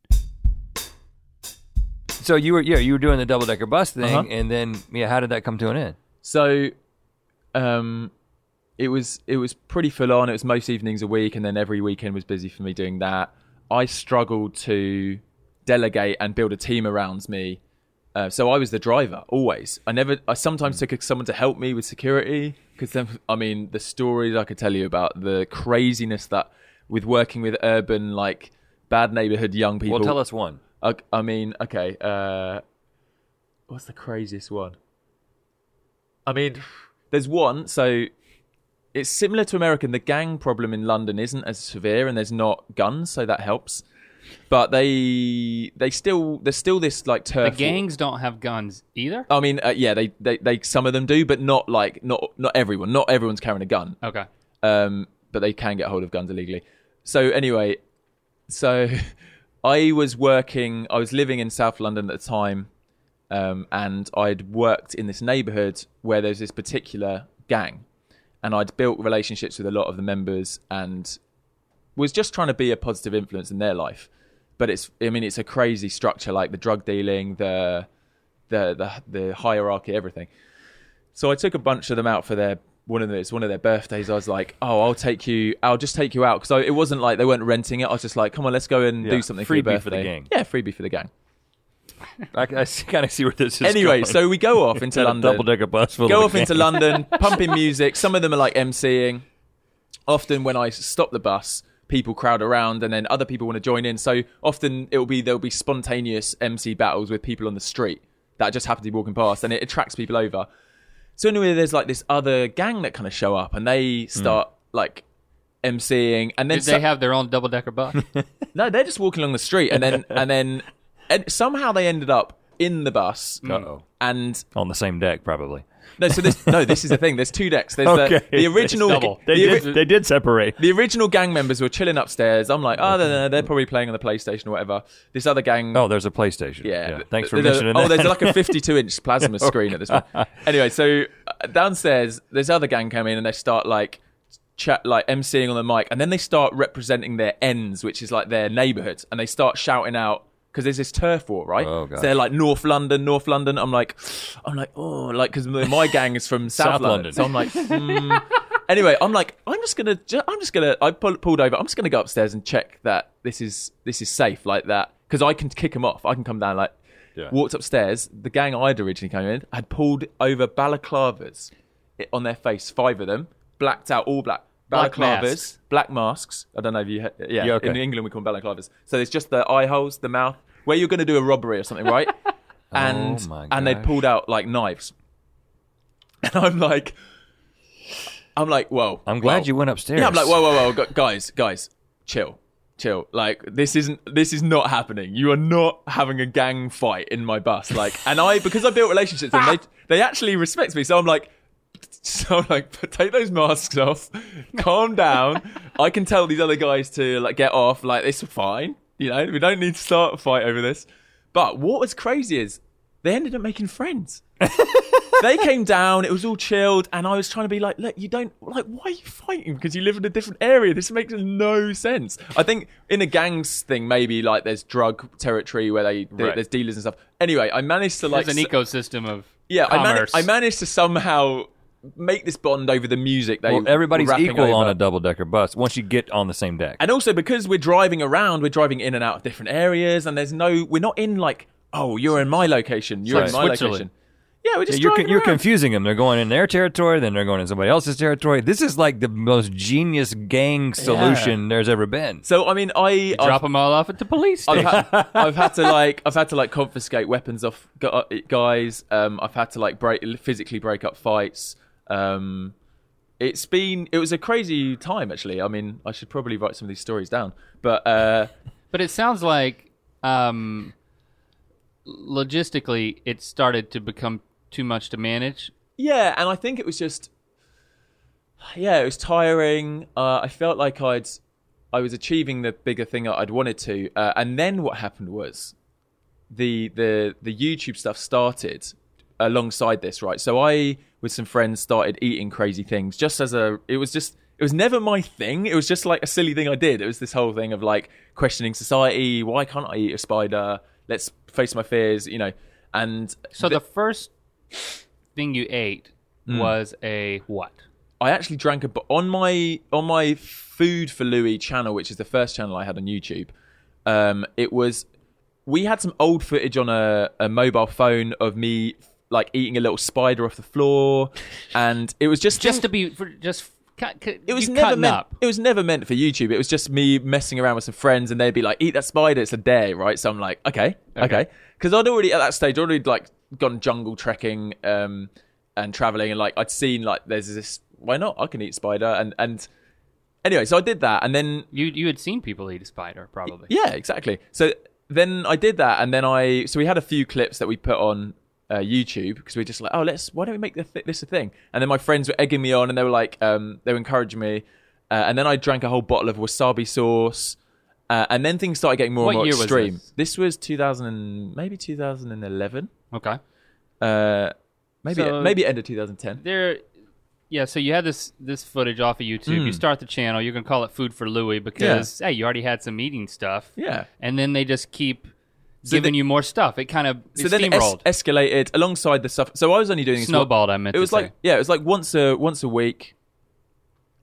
[SPEAKER 1] So you were yeah, you were doing the double decker bus thing
[SPEAKER 5] Uh-huh.
[SPEAKER 1] and then yeah, how did that come to an end?
[SPEAKER 5] So, um, it was it was pretty full on. It was most evenings a week, and then every weekend was busy for me doing that. I struggled to delegate and build a team around me. Uh, so I was the driver always. I never. I sometimes took someone to help me with security because then I mean the stories I could tell you about the craziness that with working with urban like bad neighborhood young people.
[SPEAKER 1] Well, tell us one.
[SPEAKER 5] I, I mean, okay. Uh, what's the craziest one? I mean, there's one. So it's similar to American. The gang problem in London isn't as severe, and there's not guns, so that helps. But they they still there's still this like
[SPEAKER 2] The
[SPEAKER 5] turf. war.
[SPEAKER 2] gangs don't have guns either.
[SPEAKER 5] I mean, uh, yeah, they, they they some of them do, but not like not not everyone. Not everyone's carrying a gun
[SPEAKER 2] Okay.
[SPEAKER 5] um, but they can get hold of guns illegally. So anyway, so [laughs] I was working. I was living in South London at the time, um, and I'd worked in this neighbourhood where there's this particular gang, and I'd built relationships with a lot of the members, and was just trying to be a positive influence in their life. But it's, I mean, it's a crazy structure, like the drug dealing, the the the the hierarchy, everything. So I took a bunch of them out for their one of the, it's one of their birthdays. I was like, oh, I'll take you, I'll just take you out because it wasn't like they weren't renting it. I was just like, come on, let's go and
[SPEAKER 1] Yeah,
[SPEAKER 5] do something for your
[SPEAKER 1] freebie
[SPEAKER 5] birthday.
[SPEAKER 1] for the gang.
[SPEAKER 5] Yeah, freebie for the gang. [laughs]
[SPEAKER 1] I, I kind of see where this is.
[SPEAKER 5] Anyway,
[SPEAKER 1] going.
[SPEAKER 5] so we go off into [laughs] London.
[SPEAKER 1] double decker bus full
[SPEAKER 5] go
[SPEAKER 1] of
[SPEAKER 5] off into. London, [laughs] pumping music. Some of them are like MCing. Often when I stop the bus, people crowd around, and then other people want to join in. So often it will be there'll be spontaneous MC battles with people on the street that just happen to be walking past, and it attracts people over. So anyway, there's like this other gang that kind of show up, and they start hmm. like MCing, and then
[SPEAKER 2] Did
[SPEAKER 5] so-
[SPEAKER 2] they have their own double decker bus?
[SPEAKER 5] no, they're just walking along the street, and then and then and somehow they ended up in the bus,
[SPEAKER 1] Uh-oh.
[SPEAKER 5] and
[SPEAKER 1] on the same deck, probably.
[SPEAKER 5] no, so this no, this is the [laughs] thing. There's two decks. There's
[SPEAKER 1] Okay.
[SPEAKER 5] the, the original.
[SPEAKER 1] They
[SPEAKER 5] the, ori-
[SPEAKER 1] did. They did separate.
[SPEAKER 5] the original gang members were chilling upstairs. I'm like, oh, no, they're probably playing on the PlayStation or whatever. This other gang,
[SPEAKER 1] Oh, there's a PlayStation.
[SPEAKER 5] yeah.
[SPEAKER 1] Thanks for mentioning
[SPEAKER 5] Oh,
[SPEAKER 1] that.
[SPEAKER 5] there's like a 52 inch [laughs] plasma screen at this point. [laughs] Anyway, so uh, downstairs, this other gang come in and they start like chat, like emceeing on the mic, and then they start representing their ends, which is like their neighbourhood, and they start shouting out. Because there's this turf war, right?
[SPEAKER 1] Oh,
[SPEAKER 5] so they're like North London, North London. I'm like, I'm like, oh, like because my gang is from [laughs] South,
[SPEAKER 1] South
[SPEAKER 5] London.
[SPEAKER 1] London.
[SPEAKER 5] So I'm like, hmm. anyway, I'm like, I'm just gonna, ju- I'm just gonna, I pull, pulled over. I'm just gonna go upstairs and check that this is this is safe like that because I can kick them off. I can come down like.
[SPEAKER 1] Yeah.
[SPEAKER 5] Walked upstairs. The gang I'd originally come in had pulled over balaclavas on their face. Five of them, blacked out, all black.
[SPEAKER 2] Black
[SPEAKER 5] Balaclavas,
[SPEAKER 2] masks.
[SPEAKER 5] black masks. I don't know if you, ha- yeah.
[SPEAKER 1] Yeah, okay.
[SPEAKER 5] In England, we call them balaclavas. So there's just the eye holes, the mouth, where you're going to do a robbery or something, right? [laughs] and
[SPEAKER 1] Oh
[SPEAKER 5] and they
[SPEAKER 1] gosh.
[SPEAKER 5] pulled out like knives, [laughs] and I'm like, I'm like, whoa.
[SPEAKER 1] I'm glad
[SPEAKER 5] whoa.
[SPEAKER 1] you went upstairs.
[SPEAKER 5] Yeah, I'm like, whoa, whoa, whoa, guys, guys, chill, chill. Like, this isn't, this is not happening. You are not having a gang fight in my bus. Like, and I, because I built relationships, and they, [laughs] they actually respect me. So I'm like, so I'm like, take those masks off, calm down. I can tell these other guys to like get off. Like, this is fine. You know, we don't need to start a fight over this. But what was crazy is they ended up making friends [laughs] they came down. It was all chilled, and I was trying to be like, "Look, you don't like. Why are you fighting? Because you live in a different area. This makes no sense." I think in a gangs thing, maybe like there's drug territory where they
[SPEAKER 1] Right.
[SPEAKER 5] there's dealers and stuff. Anyway, I managed to like
[SPEAKER 2] There's an
[SPEAKER 5] s-
[SPEAKER 2] ecosystem of
[SPEAKER 5] yeah, I,
[SPEAKER 2] commerce.
[SPEAKER 5] I managed to somehow make this bond over the music. They
[SPEAKER 1] well, everybody's
[SPEAKER 5] were rapping
[SPEAKER 1] equal on a double decker bus once you get on the same deck.
[SPEAKER 5] And also because we're driving around, we're driving in and out of different areas, and there's no, we're not in like, oh, you're in my location, you're
[SPEAKER 2] like
[SPEAKER 5] in my
[SPEAKER 2] Switzerland.
[SPEAKER 5] location. Yeah, we're just
[SPEAKER 1] Yeah, you're you're confusing them. They're going in their territory, then they're going in somebody else's territory. This is like the most genius gang solution there's ever been.
[SPEAKER 5] So I mean, I
[SPEAKER 2] drop
[SPEAKER 5] I've-
[SPEAKER 2] them all off at the police
[SPEAKER 5] I've
[SPEAKER 2] station.
[SPEAKER 5] had, [laughs] I've had to like I've had to like confiscate weapons off uh, guys. Um, I've had to like break physically break up fights. Um, it's been it was a crazy time actually. I mean, I should probably write some of these stories down. But uh, [laughs]
[SPEAKER 2] But it sounds like um, logistically, it started to become too much to manage.
[SPEAKER 5] yeah, and I think it was just yeah, it was tiring. Uh, I felt like I'd I was achieving the bigger thing that I'd wanted to, uh, and then what happened was the the the YouTube stuff started alongside this, right? So I with some friends started eating crazy things just as a it was just it was never my thing. It was just like a silly thing I did. It was this whole thing of like questioning society. Why can't I eat a spider? Let's face my fears, you know. And
[SPEAKER 2] So
[SPEAKER 5] th-
[SPEAKER 2] the first thing you ate
[SPEAKER 5] Hmm.
[SPEAKER 2] was a what?
[SPEAKER 5] I actually drank a on my on my food for Louis channel, which is the first channel I had on YouTube. Um, it was we had some old footage on a, a mobile phone of me like eating a little spider off the floor, [laughs] and it was just
[SPEAKER 2] Just to be for just cut, cut,
[SPEAKER 5] it was never meant.
[SPEAKER 2] up.
[SPEAKER 5] It was never meant for YouTube. It was just me messing around with some friends, and they'd be like, "Eat that spider." It's a day, right? So I'm like, "Okay, okay," because I'd already at that stage already like gone jungle trekking um, and traveling, and like I'd seen like there's this. Why not? I can eat spider, and and anyway, so I did that, and then
[SPEAKER 2] You you had seen people eat a spider probably.
[SPEAKER 5] yeah, exactly. So then I did that, and then I so we had a few clips that we put on uh, YouTube because we were just like, oh, let's why don't we make th- this a thing? And then my friends were egging me on, and they were like, um, they were encouraging me, uh, and then I drank a whole bottle of wasabi sauce. Uh, and then things started getting more
[SPEAKER 2] What
[SPEAKER 5] and more
[SPEAKER 2] year was
[SPEAKER 5] extreme.
[SPEAKER 2] this?
[SPEAKER 5] this was 2000 and, maybe 2011.
[SPEAKER 2] Okay.
[SPEAKER 5] Uh, maybe
[SPEAKER 2] So-
[SPEAKER 5] maybe end of 2010.
[SPEAKER 2] There yeah, so you had this this footage off of YouTube.
[SPEAKER 5] Hmm.
[SPEAKER 2] You start the channel, you're gonna call it Food for Louis because hey, you already had some eating stuff.
[SPEAKER 5] Yeah.
[SPEAKER 2] And then they just keep giving
[SPEAKER 5] then-
[SPEAKER 2] you more stuff. It kind of
[SPEAKER 5] so then it es-
[SPEAKER 2] steamrolled,
[SPEAKER 5] escalated alongside the stuff. So I was only doing
[SPEAKER 2] snowballed. I meant
[SPEAKER 5] It was
[SPEAKER 2] to
[SPEAKER 5] like
[SPEAKER 2] say.
[SPEAKER 5] yeah, it was like once a once a week,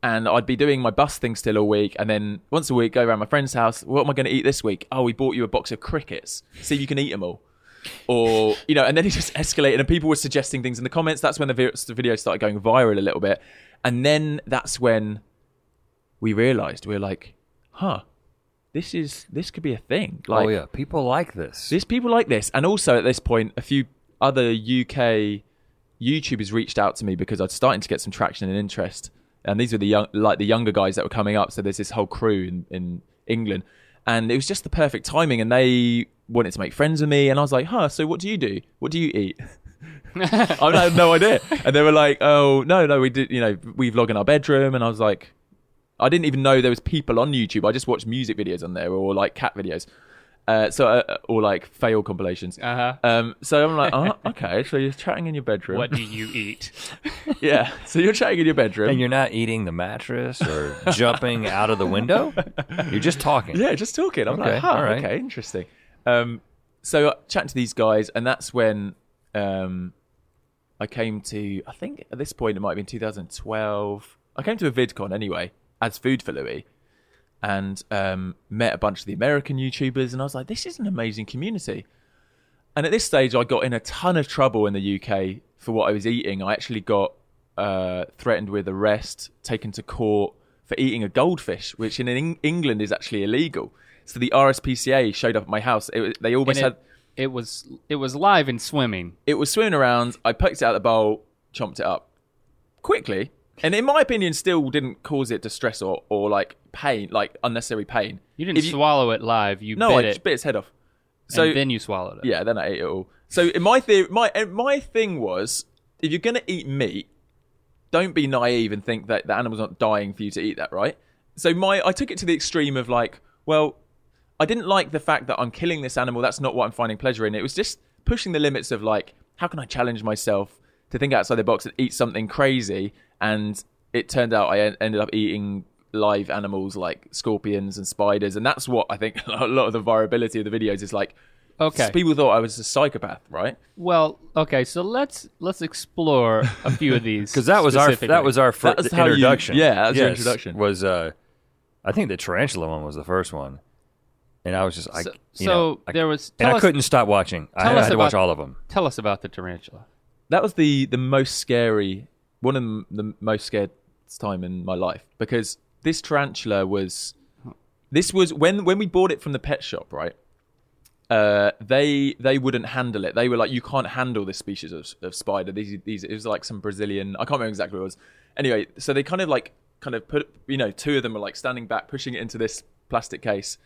[SPEAKER 5] and I'd be doing my bus thing still a week, and then once a week go around my friend's house. What am I going to eat this week? Oh, we bought you a box of crickets. See if you can eat them all. Or you know, and then it just escalated, and people were suggesting things in the comments. That's when the, vi- the video started going viral a little bit, and then that's when we realised we're like, huh, this is this could be a thing. Oh, like,
[SPEAKER 1] oh yeah, people like this.
[SPEAKER 5] there's people like this, and also at this point, a few other UK YouTubers reached out to me because I'd starting to get some traction and interest, and these were the young, like the younger guys that were coming up. So there's this whole crew in, in England, and it was just the perfect timing. And they wanted to make friends with me, and I was like, "Huh? So what do you do? What do you eat?" [laughs] I had no idea, and they were like, "Oh no, no, we did. You know, we vlog in our bedroom," and I was like. I didn't even know there was people on YouTube. I just watched music videos on there or like cat videos. Uh, so uh, or like fail compilations.
[SPEAKER 2] Uh-huh.
[SPEAKER 5] Um, so I'm like, oh, [laughs] okay. So you're chatting in your bedroom.
[SPEAKER 2] What do you eat? [laughs]
[SPEAKER 5] Yeah. So you're chatting in your bedroom.
[SPEAKER 1] and you're not eating the mattress or jumping out of the window. You're just talking.
[SPEAKER 5] yeah, just talking. I'm
[SPEAKER 1] Okay,
[SPEAKER 5] like, huh,
[SPEAKER 1] all right.
[SPEAKER 5] okay, interesting. Um, so uh, chatting to these guys, and that's when um, I came to. I think at this point it might have been 2012. I came to a VidCon anyway as Food for Louis, and um, met a bunch of the American YouTubers, and I was like, this is an amazing community. And at this stage, I got in a ton of trouble in the UK for what I was eating. I actually got uh, threatened with arrest, taken to court for eating a goldfish, which in Eng- England is actually illegal. So the RSPCA showed up at my house. It, they almost
[SPEAKER 2] And
[SPEAKER 5] had
[SPEAKER 2] it, it was it was live and swimming.
[SPEAKER 5] it was swimming around. I poked it out of the bowl, chomped it up quickly, and in my opinion, still didn't cause it distress or, or like pain, like unnecessary pain.
[SPEAKER 2] You didn't
[SPEAKER 5] If
[SPEAKER 2] swallow it live. You
[SPEAKER 5] No,
[SPEAKER 2] bit
[SPEAKER 5] I
[SPEAKER 2] it,
[SPEAKER 5] just bit its head off. So
[SPEAKER 2] and then you swallowed it.
[SPEAKER 5] yeah, then I ate it all. So in my theory, my uh, my thing was, if you're gonna eat meat, don't be naive and think that the animal's not dying for you to eat that, right? So my I took it to the extreme of like, well, I didn't like the fact that I'm killing this animal. That's not what I'm finding pleasure in. It was just pushing the limits of like, how can I challenge myself to think outside the box and eat something crazy? And it turned out I en- ended up eating live animals like scorpions and spiders, and that's what I think [laughs] a lot of the virality of the videos is like.
[SPEAKER 2] Okay.
[SPEAKER 5] People thought I was a psychopath, right?
[SPEAKER 2] Well, okay, so let's let's explore a few of these [laughs]
[SPEAKER 1] because that was our
[SPEAKER 2] specifically.
[SPEAKER 1] that was our first
[SPEAKER 5] That was how you-
[SPEAKER 1] introduction.
[SPEAKER 5] yeah, that was your
[SPEAKER 1] Yes,
[SPEAKER 5] introduction.
[SPEAKER 1] Was uh, I think the tarantula one was the first one, and I was just I
[SPEAKER 2] So,
[SPEAKER 1] you
[SPEAKER 2] so
[SPEAKER 1] know, I-
[SPEAKER 2] there was.
[SPEAKER 1] and
[SPEAKER 2] Tell
[SPEAKER 1] I couldn't stop watching. I
[SPEAKER 2] tell
[SPEAKER 1] had
[SPEAKER 2] us
[SPEAKER 1] to watch all of them.
[SPEAKER 2] tell us about the tarantula.
[SPEAKER 5] That was the the most scary, one of the, most scared time in my life because this tarantula was, this was when when we bought it from the pet shop, right? Uh, they they wouldn't handle it. They were like, you can't handle this species of, of spider. These these it was like some Brazilian. I can't remember exactly what it was. Anyway, so they kind of like kind of put you know two of them were like standing back, pushing it into this plastic case.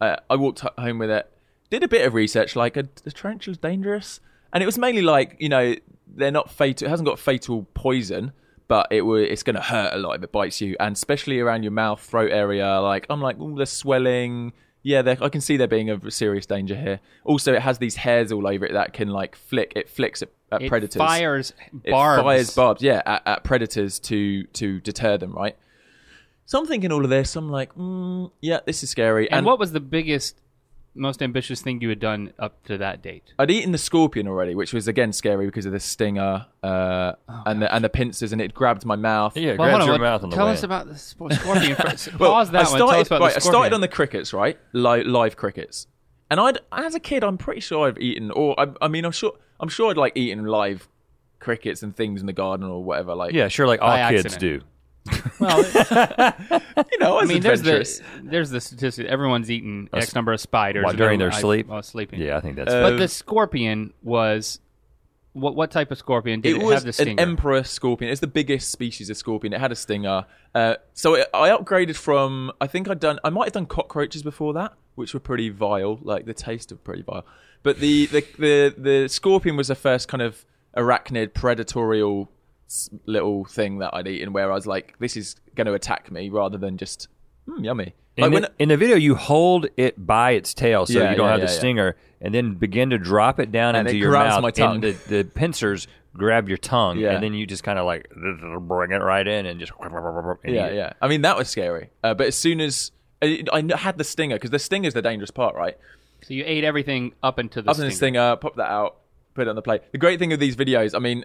[SPEAKER 5] uh, I walked home with it, did a bit of research, like, are the tarantulas dangerous? And it was mainly like, you know, they're not fatal. It hasn't got fatal poison, but it will, it's going to hurt a lot if it bites you, and especially around your mouth, throat area. Like, I'm like, oh, there's swelling. Yeah, I can see there being a serious danger here. Also, it has these hairs all over it that can like flick. It flicks at, at
[SPEAKER 2] It
[SPEAKER 5] predators.
[SPEAKER 2] fires
[SPEAKER 5] It fires barbs, yeah, at, at predators to to deter them, right? So I'm thinking all of this. I'm like, mm, yeah, this is scary.
[SPEAKER 2] And, what was the biggest, most ambitious thing you had done up to that date?
[SPEAKER 5] I'd eaten the scorpion already, which was again scary because of the stinger uh, and the and the pincers, and it grabbed my mouth.
[SPEAKER 1] Yeah, it
[SPEAKER 2] Well,
[SPEAKER 1] grabs
[SPEAKER 2] hold on,
[SPEAKER 1] your mouth on the
[SPEAKER 2] Tell
[SPEAKER 1] way
[SPEAKER 2] us
[SPEAKER 1] in.
[SPEAKER 2] about the sp- scorpion. [laughs] first.
[SPEAKER 5] Well,
[SPEAKER 2] Pause that
[SPEAKER 5] I
[SPEAKER 2] one. Tell
[SPEAKER 5] started,
[SPEAKER 2] us about
[SPEAKER 5] right,
[SPEAKER 2] the
[SPEAKER 5] I started on the crickets, right? Li- live crickets, and I'd as a kid, I'm pretty sure I've eaten, or I, I mean, I'm sure, I'm sure I'd like eaten live crickets and things in the garden or whatever. Like,
[SPEAKER 1] Yeah, sure, like all
[SPEAKER 2] By
[SPEAKER 1] kids
[SPEAKER 2] accident.
[SPEAKER 1] do.
[SPEAKER 2] Well, [laughs]
[SPEAKER 5] you know, I,
[SPEAKER 2] I mean, there's the there's the statistic. Everyone's eaten X number of spiders
[SPEAKER 1] While during their
[SPEAKER 2] I-
[SPEAKER 1] sleep?
[SPEAKER 2] while sleeping.
[SPEAKER 1] Yeah, I think that's.
[SPEAKER 5] Uh,
[SPEAKER 2] but the scorpion was what? What type of scorpion did
[SPEAKER 5] it
[SPEAKER 2] it,
[SPEAKER 5] was
[SPEAKER 2] have the stinger?
[SPEAKER 5] an emperor scorpion. It's the biggest species of scorpion. It had a stinger. Uh, so it, I upgraded from. I think I'd done. I might have done cockroaches before that, which were pretty vile. Like the taste of pretty vile. But the the the, the scorpion was the first kind of arachnid predatorial s- little thing that I'd eaten, where I was like, this is going to attack me rather than just mm, yummy.
[SPEAKER 1] in,
[SPEAKER 5] Like
[SPEAKER 1] the,
[SPEAKER 5] when,
[SPEAKER 1] in the video, you hold it by its tail so
[SPEAKER 5] Yeah,
[SPEAKER 1] you don't
[SPEAKER 5] yeah,
[SPEAKER 1] have
[SPEAKER 5] yeah,
[SPEAKER 1] the
[SPEAKER 5] yeah.
[SPEAKER 1] stinger, and then begin to drop it down
[SPEAKER 5] And
[SPEAKER 1] into
[SPEAKER 5] it
[SPEAKER 1] your mouth.
[SPEAKER 5] my tongue.
[SPEAKER 1] And the, the pincers grab your tongue,
[SPEAKER 5] Yeah.
[SPEAKER 1] and then you just kind of like bring it right in and just. and
[SPEAKER 5] Yeah,
[SPEAKER 1] eat
[SPEAKER 5] yeah. I mean, that was scary. Uh, but as soon as I, I had the stinger, because the stinger is the dangerous part, right?
[SPEAKER 2] So you ate everything up into the
[SPEAKER 5] up in this
[SPEAKER 2] stinger.
[SPEAKER 5] thing, uh, pop that out, put it on the plate. The great thing of these videos, I mean,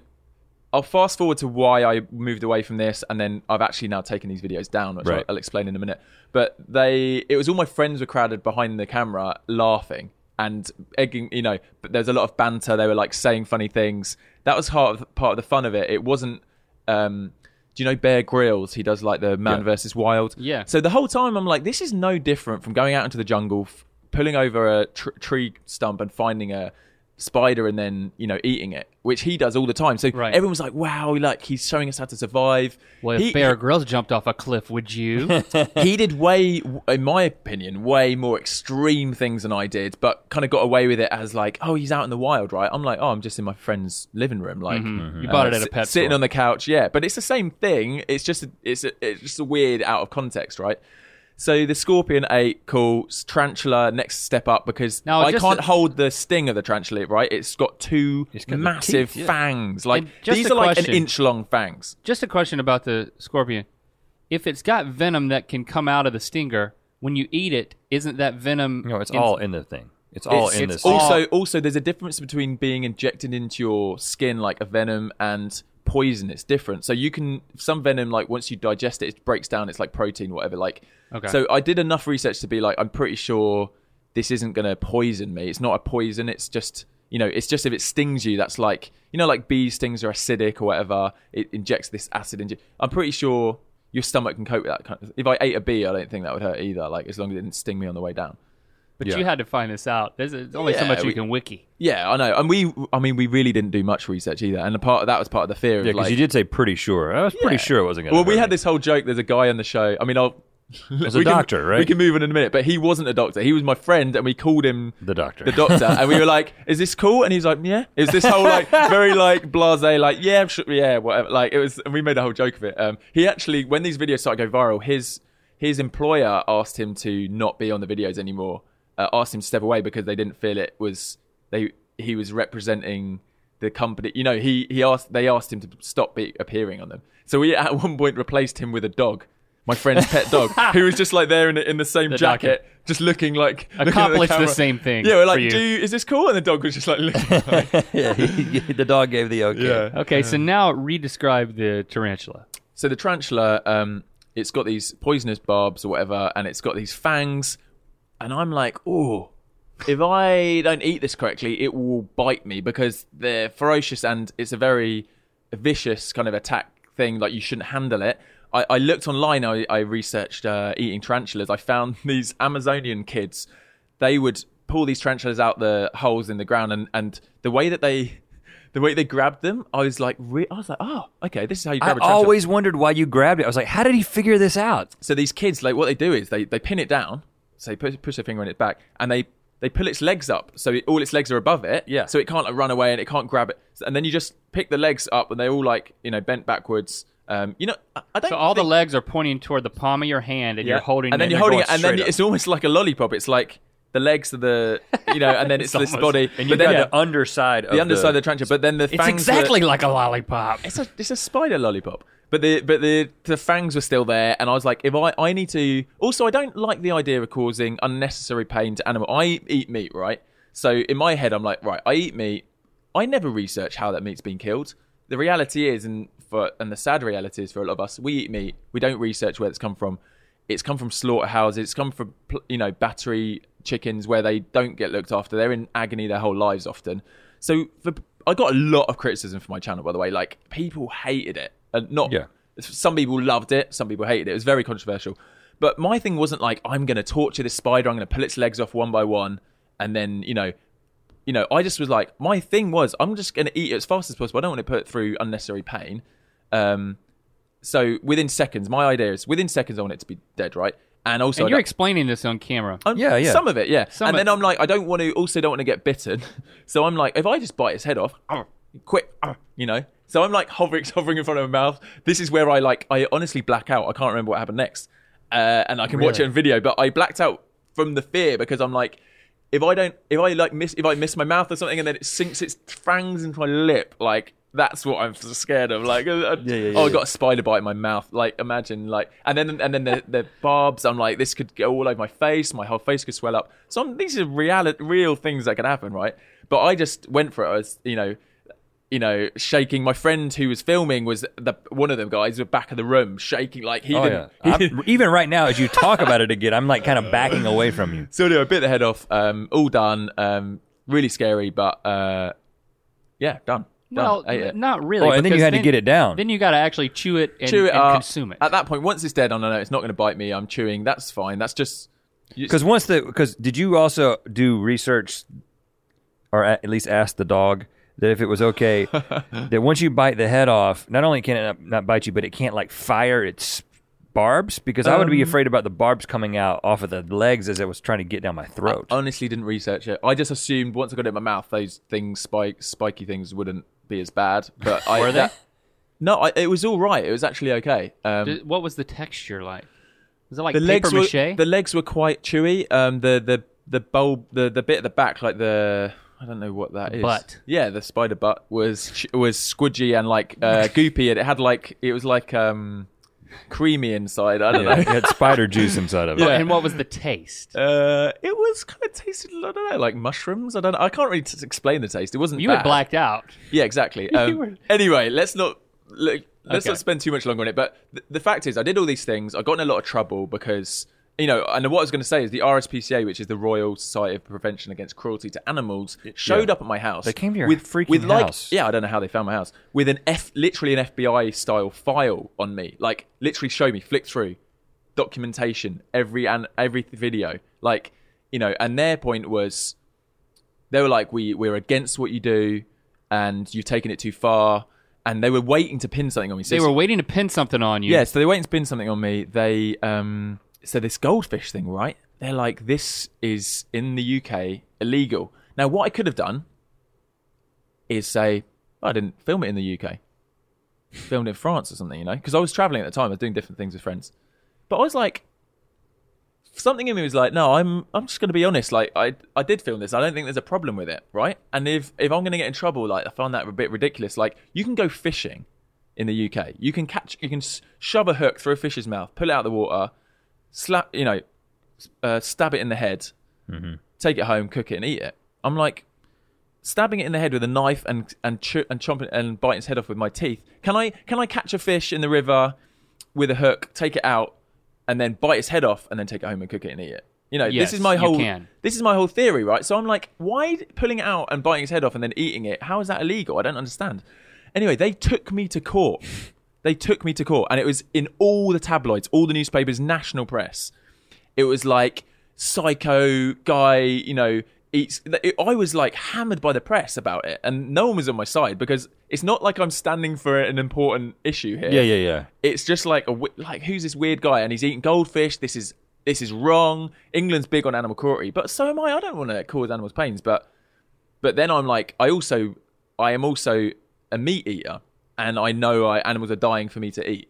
[SPEAKER 5] I'll fast forward to why I moved away from this, and then I've actually now taken these videos down, which
[SPEAKER 1] Right.
[SPEAKER 5] I'll, I'll explain in a minute. But they, it was all my friends were crowded behind the camera, laughing and egging. You know, but there's a lot of banter. They were like saying funny things. That was part of part of the fun of it. It wasn't. Um, do you know Bear Grylls? He does like the Man
[SPEAKER 1] Yeah.
[SPEAKER 5] versus Wild.
[SPEAKER 2] Yeah.
[SPEAKER 5] So the whole time I'm like, this is no different from going out into the jungle, f- pulling over a tr- tree stump and finding a spider and then you know eating it, which he does all the time. So
[SPEAKER 2] Right.
[SPEAKER 5] everyone was like, wow, like he's showing us how to survive.
[SPEAKER 2] Well, if
[SPEAKER 5] he,
[SPEAKER 2] Bear Grylls jumped off a cliff, would you? [laughs]
[SPEAKER 5] he did way, in my opinion, way more extreme things than I did, but kind of got away with it as like, oh, he's out in the wild, right? I'm like, oh, I'm just in my friend's living room, like mm-hmm. Mm-hmm.
[SPEAKER 2] you bought it uh, at a
[SPEAKER 5] s-
[SPEAKER 2] pet
[SPEAKER 5] sitting
[SPEAKER 2] store.
[SPEAKER 5] on the couch, yeah. But it's the same thing. It's just, a, it's, a, it's just a weird out of context, right? So the scorpion ate cool s- tarantula next step up because
[SPEAKER 2] Now,
[SPEAKER 5] I can't
[SPEAKER 2] a-
[SPEAKER 5] hold the sting of the tarantula, right? It's got two
[SPEAKER 1] It's got the
[SPEAKER 5] massive
[SPEAKER 1] teeth, yeah.
[SPEAKER 5] fangs, like
[SPEAKER 2] just
[SPEAKER 5] these
[SPEAKER 2] a
[SPEAKER 5] are like an inch long fangs.
[SPEAKER 2] Just a question about the scorpion. If it's got venom that can come out of the stinger, when you eat it, isn't that venom?
[SPEAKER 1] No, it's
[SPEAKER 2] in-
[SPEAKER 1] all in the thing. It's all
[SPEAKER 5] it's,
[SPEAKER 1] in
[SPEAKER 5] it's
[SPEAKER 1] this.
[SPEAKER 2] all-
[SPEAKER 5] Also, also, there's a difference between being injected into your skin like a venom and poison. It's different. So you can some venom like once you digest it, it breaks down. It's like protein, whatever. Like,
[SPEAKER 2] Okay.
[SPEAKER 5] so I did enough research to be like, I'm pretty sure this isn't going to poison me. It's not a poison. It's just you know, it's just if it stings you, that's like you know, like bee stings are acidic or whatever. It injects this acid into. I'm pretty sure your stomach can cope with that kind of. If I ate a bee, I don't think that would hurt either. Like as long as it didn't sting me on the way down.
[SPEAKER 2] But
[SPEAKER 1] Yeah.
[SPEAKER 2] you had to find this out. There's, there's only so
[SPEAKER 5] Yeah,
[SPEAKER 2] much you
[SPEAKER 5] we-
[SPEAKER 2] can wiki.
[SPEAKER 5] Yeah, I know, and we, I mean, we really didn't do much research either, and the part that was part of the fear
[SPEAKER 1] yeah, because
[SPEAKER 5] like,
[SPEAKER 1] you did say pretty sure. I was pretty sure it wasn't going to.
[SPEAKER 5] Well, we had this whole joke. There's a guy on the show. I mean, I'll.
[SPEAKER 1] As a
[SPEAKER 5] we can-
[SPEAKER 1] doctor, right?
[SPEAKER 5] We can move on in a minute, but he wasn't a doctor. He was my friend, and we called him
[SPEAKER 1] The doctor.
[SPEAKER 5] the doctor, and we were like, [laughs] "Is this cool?" And he's like, "Yeah." It was this whole like very like blasé, like yeah, sure, yeah, whatever. Like it was, and we made a whole joke of it. Um, he actually, when these videos started to go viral, his his employer asked him to not be on the videos anymore. Uh, asked him to step away because they didn't feel it was they he was representing the company. You know, he he asked they asked him to stop be, appearing on them. So we at one point replaced him with a dog. My friend's pet dog, [laughs] who was just like there in, in the same
[SPEAKER 2] The
[SPEAKER 5] jacket, just looking like looking at the
[SPEAKER 2] Accomplished the same thing
[SPEAKER 5] Yeah, we're like,
[SPEAKER 2] for you.
[SPEAKER 5] do you, is this cool? And the dog was just like looking. Like, [laughs]
[SPEAKER 1] yeah, he, the dog gave the okay.
[SPEAKER 5] yeah.
[SPEAKER 2] Okay, so now re-describe the tarantula.
[SPEAKER 5] So the tarantula, um, it's got these poisonous barbs or whatever, and it's got these fangs, and I'm like, oh, if I don't eat this correctly, it will bite me because they're ferocious and it's a very vicious kind of attack thing. Like you shouldn't handle it. I, I looked online. I, I researched uh, eating tarantulas. I found [laughs] these Amazonian kids. They would pull these tarantulas out the holes in the ground, and, and the way that they. The way they grabbed them, I was like, re- I was like, oh, okay, this is how you grab a tarantula.
[SPEAKER 1] I always wondered why you grabbed it. I was like, how did he figure this out?
[SPEAKER 5] So these kids, like what they do is they, they pin it down, so they push, push their finger on its back, and they, they pull its legs up, so it, all its legs are above it,
[SPEAKER 1] Yeah.
[SPEAKER 5] So it can't like, run away and it can't grab it, and then you just pick the legs up, and they're all like you know bent backwards. Um, you know, I, I don't.
[SPEAKER 2] So all the
[SPEAKER 5] think-
[SPEAKER 2] legs are pointing toward the palm of your hand, and you're holding.
[SPEAKER 5] and then
[SPEAKER 2] it
[SPEAKER 5] you're
[SPEAKER 2] and
[SPEAKER 5] holding it, and then it's almost like a lollipop. It's like the legs are the you know, and then [laughs] it's, this
[SPEAKER 2] almost-
[SPEAKER 5] body,
[SPEAKER 1] And you
[SPEAKER 5] but then
[SPEAKER 1] got the underside of
[SPEAKER 5] the underside of the tarantula, but then the
[SPEAKER 2] It's
[SPEAKER 5] fangs are-
[SPEAKER 2] exactly like a lollipop.
[SPEAKER 5] it's a it's a spider lollipop. But the but the the fangs were still there, and I was like, if I I need to. Also, I don't like the idea of causing unnecessary pain to animal. I eat meat, right? So in my head, I'm like, right, I eat meat. I never research how that meat's been killed. The reality is, and for and the sad reality is for a lot of us, we eat meat. We don't research where it's come from. It's come from slaughterhouses. It's come from you know battery chickens where they don't get looked after. They're in agony their whole lives often. So for, I got a lot of criticism for my channel, by the way. Like people hated it, and not
[SPEAKER 1] Yeah.
[SPEAKER 5] some people loved it, some people hated it. It was very controversial. But my thing wasn't like I'm going to torture this spider. I'm going to pull its legs off one by one, and then you know, you know. I just was like, my thing was I'm just going to eat it as fast as possible. I don't want to put it through unnecessary pain. Um, so within seconds, my idea is within seconds I want it to be dead, right? And also,
[SPEAKER 2] and you're explaining this on camera.
[SPEAKER 5] um,
[SPEAKER 1] Yeah, yeah.
[SPEAKER 5] Some of it, yeah.
[SPEAKER 2] Some
[SPEAKER 5] and then I'm like, I don't want to. Also, don't want to get bitten. [laughs] So I'm like, if I just bite its head off, [laughs] quick, [laughs] you know. So I'm like hovering, [laughs] hovering in front of my mouth. This is where I like, I honestly black out. I can't remember what happened next, uh, and I can watch it
[SPEAKER 1] Really?
[SPEAKER 5] in video. But I blacked out from the fear because I'm like, if I don't, if I like miss, if I miss my mouth or something, and then it sinks its fangs into my lip, like That's what I'm scared of. Like, uh, uh,
[SPEAKER 1] Yeah, yeah, yeah,
[SPEAKER 5] oh, I got a spider bite in my mouth. Like, imagine, like, and then and then the, the barbs. I'm like, this could go all over my face. My whole face could swell up. So I'm, these are real, real things that can happen, right? But I just went for it. I was, you know, you know, shaking. My friend who was filming was the one of them guys, the back of the room, shaking like he
[SPEAKER 1] Oh
[SPEAKER 5] didn't.
[SPEAKER 1] yeah. [laughs]
[SPEAKER 5] he didn't-
[SPEAKER 1] even right now, as you talk about it again, I'm like kind of backing away from you.
[SPEAKER 5] So anyway, I bit the head off. Um, all done. Um, really scary, but uh, yeah, done. Done.
[SPEAKER 2] Well,
[SPEAKER 5] Ate
[SPEAKER 2] not really.
[SPEAKER 1] Oh, and then you
[SPEAKER 2] because
[SPEAKER 1] had to get it down.
[SPEAKER 2] Then you got to actually chew it and,
[SPEAKER 5] chew it
[SPEAKER 2] and
[SPEAKER 5] up.
[SPEAKER 2] consume it.
[SPEAKER 5] At that point, once it's dead, I know it's not going to bite me. I'm chewing. That's fine. That's just
[SPEAKER 1] Because once the because did you also do research, or at least ask the dog that if it was okay [laughs] that once you bite the head off, not only can it not, not bite you, but it can't like fire its barbs because I would be
[SPEAKER 5] Um,
[SPEAKER 1] afraid about the barbs coming out off of the legs as it was trying to get down my throat.
[SPEAKER 5] honestly didn't research it. I just assumed once I got it in my mouth, those things, spike, spiky things, wouldn't be as bad. But I,
[SPEAKER 2] Were they?
[SPEAKER 5] that- no, I, it was all right. It was actually okay. Um,
[SPEAKER 2] D- what was the texture like? Was it like
[SPEAKER 5] the
[SPEAKER 2] paper
[SPEAKER 5] legs were
[SPEAKER 2] mache?
[SPEAKER 5] the legs were quite chewy. Um, the the the bulb, the the bit at the back, like the I don't know what that is.
[SPEAKER 2] butt.
[SPEAKER 5] Yeah, the spider butt was was squidgy and like uh, [laughs] goopy, and it had like it was like um creamy inside. I don't
[SPEAKER 1] Yeah, it had spider juice inside of it.
[SPEAKER 2] Well, And what was the taste?
[SPEAKER 5] Uh, it was kind of tasted, I don't know, like mushrooms. I don't. know. I can't really t- explain the taste. It wasn't.
[SPEAKER 2] you
[SPEAKER 5] bad.
[SPEAKER 2] had blacked out.
[SPEAKER 5] Yeah, exactly. [laughs] Um,
[SPEAKER 2] were-
[SPEAKER 5] Anyway, let's not look, let's
[SPEAKER 2] Okay.
[SPEAKER 5] not spend too much longer on it. But th- the fact is, I did all these things. I got in a lot of trouble because you know, and what I was going to say is the RSPCA, which is the Royal Society of Prevention Against Cruelty to Animals, showed
[SPEAKER 1] Yeah.
[SPEAKER 5] up at my house.
[SPEAKER 1] They came to your
[SPEAKER 5] with
[SPEAKER 1] freaking
[SPEAKER 5] with like,
[SPEAKER 1] house.
[SPEAKER 5] Yeah, I don't know how they found my house with an F, literally an FBI style file on me. Like literally show me, flick through documentation, every and every video. Like you know, and their point was they were like, we we're against what you do, and you've taken it too far. And they were waiting to pin something on me. So
[SPEAKER 2] They were waiting to pin something on you.
[SPEAKER 5] yeah, so they waiting to pin something on me. They um so this goldfish thing, right? They're like, this is in the UK illegal. Now, what I could have done is say, "Oh, I didn't film it in the UK, filmed in France or something, you know, because I was traveling at the time. I was doing different things with friends. But I was like, something in me was like, no, I'm I'm just going to be honest. Like, I I did film this. I don't think there's a problem with it, right? And if if I'm going to get in trouble, like, I find that a bit ridiculous. Like, you can go fishing in the UK. You can catch, you can shove a hook through a fish's mouth, pull it out of the water, slap, you know, uh, stab it in the head, take it home, cook it, and eat it. I'm like stabbing it in the head with a knife and and ch- and chomping and biting its head off with my teeth. Can I can I catch a fish in the river with a hook, take it out, and then bite its head off, and then take it home and cook it and eat it? You know,
[SPEAKER 2] Yes,
[SPEAKER 5] this is my whole this is my whole theory, right? So I'm like, why pulling it out and biting its head off and then eating it? How is that illegal? I don't understand. Anyway, they took me to court. They took me to court, and it was in all the tabloids, all the newspapers, national press. It was like psycho guy, you know. Eats, it, I was like hammered by the press about it, and no one was on my side because it's not like I'm standing for an important issue here
[SPEAKER 1] Yeah, yeah, yeah.
[SPEAKER 5] it's just like a like who's this weird guy and he's eating goldfish this is this is wrong england's big on animal cruelty but so am i i don't want to cause animals pains but but then i'm like i also i am also a meat eater and i know I, animals are dying for me to eat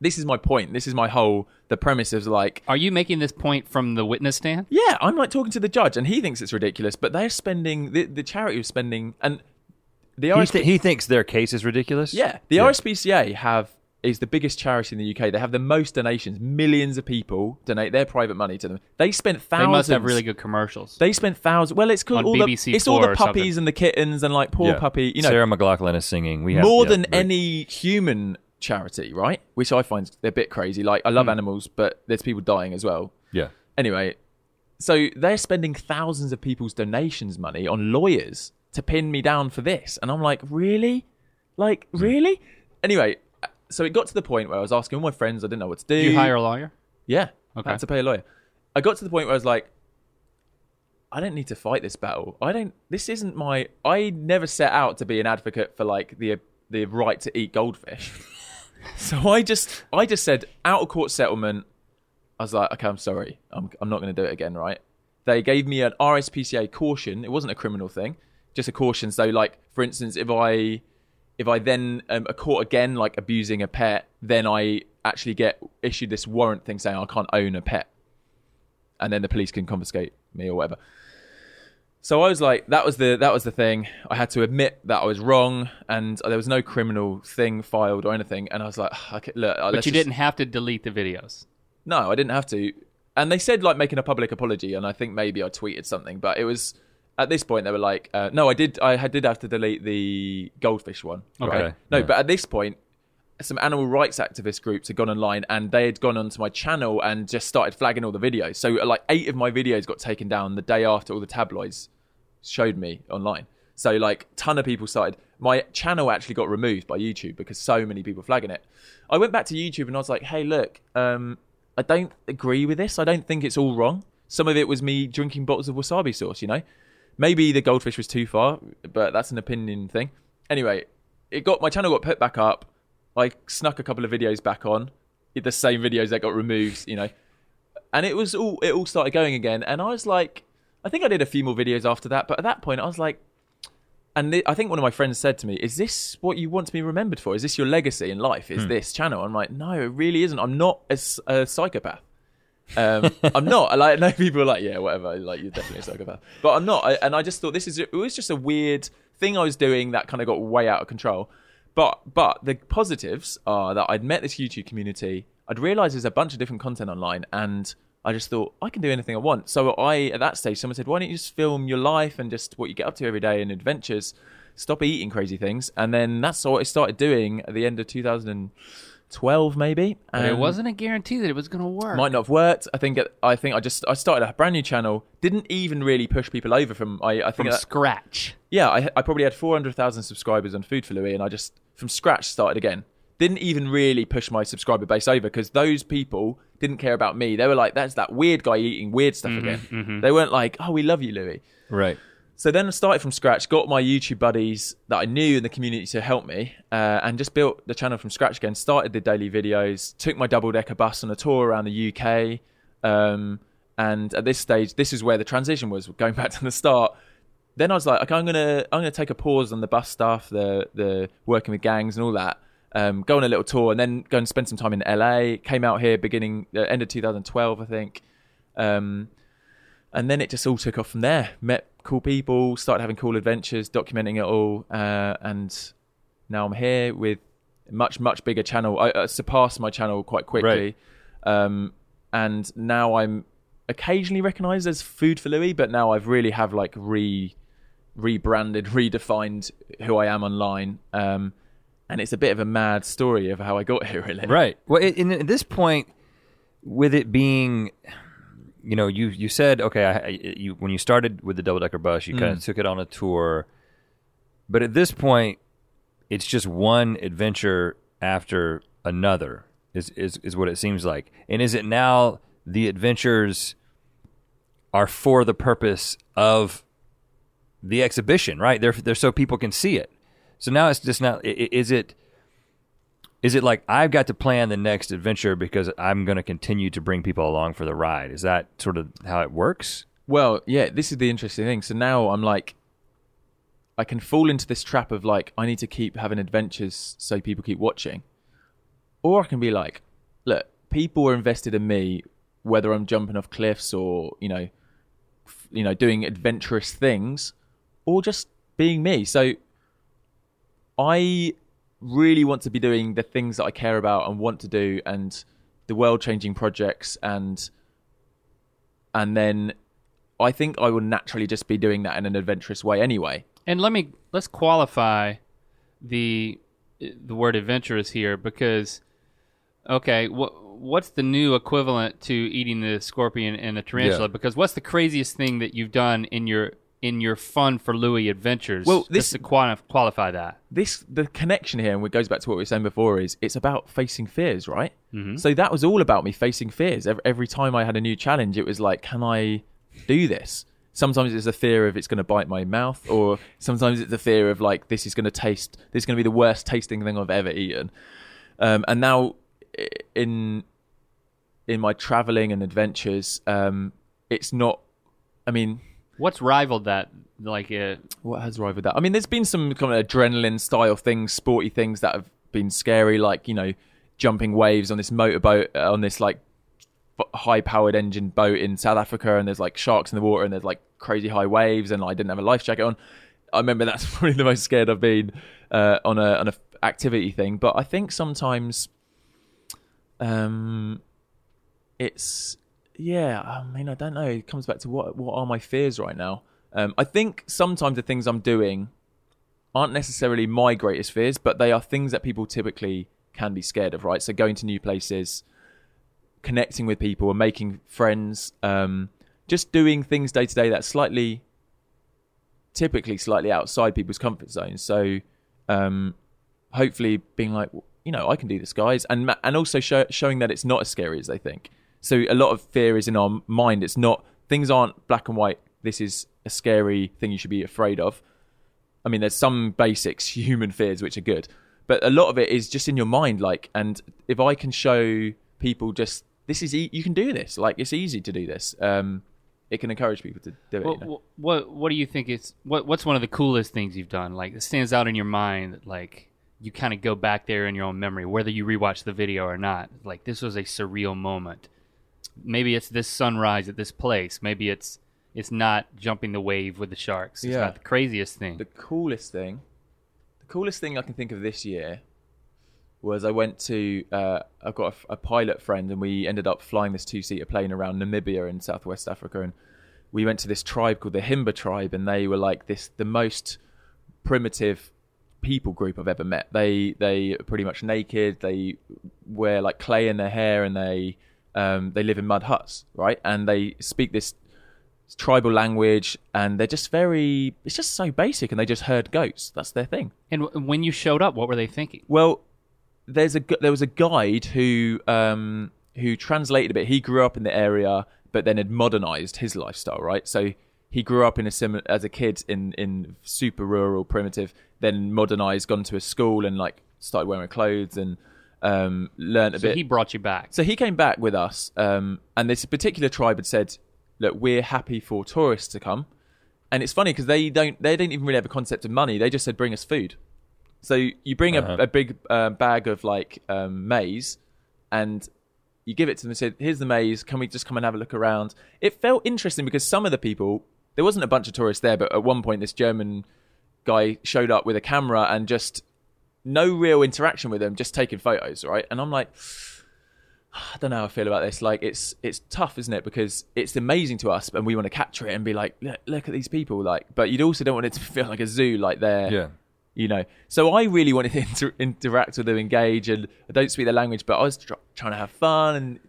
[SPEAKER 5] this is my point this is my whole the premise is like
[SPEAKER 2] Are you making this point from the witness stand?
[SPEAKER 5] yeah i'm like talking to the judge and he thinks it's ridiculous but they're spending the, the charity is spending and the
[SPEAKER 1] He,
[SPEAKER 5] RSP
[SPEAKER 1] th- he thinks their case is ridiculous.
[SPEAKER 5] Yeah, the
[SPEAKER 1] Yeah.
[SPEAKER 5] RSPCA have is the biggest charity in the UK. They have the most donations. Millions of people donate their private money to them. They spent thousands.
[SPEAKER 2] They
[SPEAKER 5] thousands.
[SPEAKER 2] must have really good commercials.
[SPEAKER 5] They spent thousands. Well, it's called all
[SPEAKER 2] BBC
[SPEAKER 5] the it's all the puppies and the kittens and like poor
[SPEAKER 1] Yeah.
[SPEAKER 5] puppy. You know,
[SPEAKER 1] Sarah McLachlan is singing. We have
[SPEAKER 5] more
[SPEAKER 1] yeah,
[SPEAKER 5] than
[SPEAKER 1] right.
[SPEAKER 5] any human charity, right? Which I find they're a bit crazy. Like I
[SPEAKER 2] Hmm.
[SPEAKER 5] love animals, but there's people dying as well.
[SPEAKER 1] Yeah.
[SPEAKER 5] Anyway, so they're spending thousands of people's donations money on lawyers to pin me down for this. And I'm like, really? Like, really? Anyway, so it got to the point where I was asking all my friends, I didn't know what to do.
[SPEAKER 2] You hire a lawyer?
[SPEAKER 5] Yeah.
[SPEAKER 2] Okay.
[SPEAKER 5] I had to pay a lawyer. I got to the point where I was like, I don't need to fight this battle. I don't. This isn't my. I never set out to be an advocate for like the the right to eat goldfish. [laughs] so I just I just said out of court settlement. I was like, okay, I'm sorry. I'm I'm not going to do it again. Right? They gave me an RSPCA caution. It wasn't a criminal thing, just a caution. So like, for instance, if I if I then um, a caught again like abusing a pet, then I actually get issued this warrant thing saying I can't own a pet, and then the police can confiscate me or whatever. so I was like, that was the that was the thing. I had to admit that I was wrong, and there was no criminal thing filed or anything. And I was like, okay, look, uh,
[SPEAKER 2] But you didn't have to delete the videos.
[SPEAKER 5] No, I didn't have to. And they said like making a public apology, and I think maybe I tweeted something, but it was at this point they were like, uh, no, I did, I did have to delete the goldfish one.
[SPEAKER 2] Okay.
[SPEAKER 5] Right? No,
[SPEAKER 1] Yeah.
[SPEAKER 5] but at this point, some animal rights activist groups had gone online and they had gone onto my channel and just started flagging all the videos. So like eight of my videos got taken down the day after all the tabloids showed me online. So like ton of people started. My channel actually got removed by YouTube because so many people flagging it. I went back to YouTube and I was like, hey, look, um, I don't agree with this. I don't think it's all wrong. Some of it was me drinking bottles of wasabi sauce. You know, maybe the goldfish was too far, but that's an opinion thing. Anyway, it got my channel got put back up. I snuck a couple of videos back on, the same videos that got removed. You know, and it was all it all started going again. And I was like, I think I did a few more videos after that, but at that point I was like, and th- I think one of my friends said to me, "Is this what you want to be remembered for? Is this your legacy in life? Is hmm. this channel?" I'm like, "No, it really isn't. I'm not a psychopath. Um, I'm not. I like I know people are like, yeah, whatever. Like you're definitely a psychopath, but I'm not. I, and I just thought this is it was just a weird thing I was doing that kind of got way out of control. But but the positives are that I'd met this YouTube community. I'd realised there's a bunch of different content online, and I just thought I can do anything I want. So I at that stage, someone said, "Why don't you just film your life and just what you get up to every day and adventures? Stop eating crazy things." And then that's what I started doing at the end of 2012, maybe.
[SPEAKER 2] But it wasn't a guarantee that it was going to work.
[SPEAKER 5] might not have worked. I think I think I just I started a brand new channel. Didn't even really push people over from I, I
[SPEAKER 2] from
[SPEAKER 5] think that-
[SPEAKER 2] scratch.
[SPEAKER 5] yeah I, I probably had four hundred thousand subscribers on Food for Louis, and I just from scratch started again. Didn't even really push my subscriber base over because those people didn't care about me. They were like, "That's that weird guy eating weird stuff mm-hmm, again." Mm-hmm. They weren't like, "Oh, we love you, Louis."
[SPEAKER 1] Right.
[SPEAKER 5] So then I started from scratch, got my YouTube buddies that I knew in the community to help me, uh, and just built the channel from scratch again. Started the daily videos, took my double decker bus on a tour around the UK, um, and at this stage, this is where the transition was going [laughs] back to the start. Then I was like, okay, I'm gonna I'm gonna take a pause on the bus stuff, the the working with gangs and all that. Um, go on a little tour and then go and spend some time in LA. Came out here beginning uh, end of 2012, I think. Um, and then it just all took off from there. Met cool people, started having cool adventures, documenting it all, uh, and now I'm here with a much much bigger channel. I, I surpassed my channel quite quickly, um, and now I'm occasionally recognised as Food for Louis, but now I've really have like re rebranded, [laughs] redefined who I am online. Um, and it's a bit of a mad story of how I got here, really.
[SPEAKER 1] Right. Well, it, at this point, with it being, you know, you you said okay, I, you when you started with the double decker bus, you kind of mm. took it on a tour, but at this point, it's just one adventure after another. Is is is what it seems like. And is it now the adventures are for the purpose of the exhibition, right? They're they're so people can see it. So now it's just not. Is it? Is it like I've got to plan the next adventure because I'm going to continue to bring people along for the ride? Is that sort of how it works?
[SPEAKER 5] Well, yeah, this is the interesting thing. So now I'm like, I can fall into this trap of like, I need to keep having adventures so people keep watching. Or I can be like, look, people are invested in me, whether I'm jumping off cliffs or, you know, you know, doing adventurous things or just being me. So I really want to be doing the things that I care about and want to do and the world changing projects and and then I think I will naturally just be doing that in an adventurous way anyway.
[SPEAKER 2] And let me let's qualify the the word adventurous here because okay, what what's the new equivalent to eating the scorpion and the tarantula?
[SPEAKER 1] Yeah.
[SPEAKER 2] Because what's the craziest thing that you've done in your in your fun for Louis adventures?
[SPEAKER 5] Well,
[SPEAKER 2] just
[SPEAKER 5] this-
[SPEAKER 2] to quali- qualify that.
[SPEAKER 5] This the connection here, and it goes back to what we were saying before, is it's about facing fears, right? So that was all about me facing fears. Every, every time I had a new challenge, it was like, can I do this? Sometimes it's a fear of it's going to bite my mouth, or sometimes it's a fear of like this is going to taste. This is going to be the worst tasting thing I've ever eaten. Um, and now, in in my traveling and adventures, um, it's not. I mean,
[SPEAKER 2] What's rivaled that? Like, uh,
[SPEAKER 5] what has rivaled that? I mean, there's been some kind of adrenaline style things, sporty things that have been scary, like you know, jumping waves on this motorboat uh, on this like high powered engine boat in South Africa, and there's like sharks in the water, and there's like crazy high waves and I didn't have a life jacket on. I remember that's [laughs] probably the most scared I've been uh, on a on a activity thing. But I think sometimes, um, it's yeah. I mean, I don't know. It comes back to what what are my fears right now. Um, I think sometimes the things I'm doing aren't necessarily my greatest fears, but they are things that people typically can be scared of. Right. So going to new places, connecting with people, and making friends. Um, just doing things day to day that's slightly typically slightly outside people's comfort zones. So, um, hopefully, being like, you know, I can do this, guys, and and also show, showing that it's not as scary as they think. So a lot of fear is in our mind. It's not things aren't black and white. This is a scary thing you should be afraid of. I mean, there's some basics [laughs] human fears which are good, but a lot of it is just in your mind. Like, and if I can show people just this is e- you can do this. Like, it's easy to do this. Um, it can encourage people to do it.
[SPEAKER 2] What,
[SPEAKER 5] you know?
[SPEAKER 2] what what do you think is what what's one of the coolest things you've done? Like that stands out in your mind like you kind of go back there in your own memory, whether you rewatch the video or not. Like this was a surreal moment. Maybe it's this sunrise at this place. Maybe it's it's not jumping the wave with the sharks. It's
[SPEAKER 5] Yeah.
[SPEAKER 2] not the craziest thing.
[SPEAKER 5] the coolest thing, the coolest thing I can think of this year was I went to uh, I've got a pilot friend and we ended up flying this two seater plane around Namibia in Southwest Africa and we went to this tribe called the Himba tribe and they were like this the most primitive people group I've ever met. They they are pretty much naked. They wear like clay in their hair and they um, they live in mud huts, right? And they speak this tribal language and they're just very it's just so basic and they just herd goats that's their thing
[SPEAKER 2] and w- when you showed up, what were they thinking?
[SPEAKER 5] well there's a gu- there was a guide who um who translated a bit he grew up in the area but then had modernized his lifestyle right so he grew up in a similar as a kid in in super rural primitive then modernized gone to a school and like started wearing clothes and um learned a
[SPEAKER 2] So
[SPEAKER 5] bit
[SPEAKER 2] he brought you back.
[SPEAKER 5] so he came back with us, um, and this particular tribe had said, "Look, we're happy for tourists to come." And it's funny because they don't they don't even really have a concept of money. They just said, "Bring us food." So you bring
[SPEAKER 1] Uh-huh.
[SPEAKER 5] a, a big uh, bag of like um, maize, and you give it to them and said, "Here's the maize. Can we just come and have a look around?" It felt interesting because some of the people there wasn't a bunch of tourists there, but at one point this German guy showed up with a camera and just no real interaction with them, just taking photos, right? And I'm like, [sighs] I don't know how I feel about this. Like, it's it's tough, isn't it? Because it's amazing to us, and we want to capture it and be like, look, look at these people, like. But you'd also don't want it to [laughs] feel like a zoo, like they're,
[SPEAKER 1] Yeah.
[SPEAKER 5] you know. So I really wanted to [laughs] inter- interact with them, engage, and I don't speak their language, but I was tr- trying to have fun, and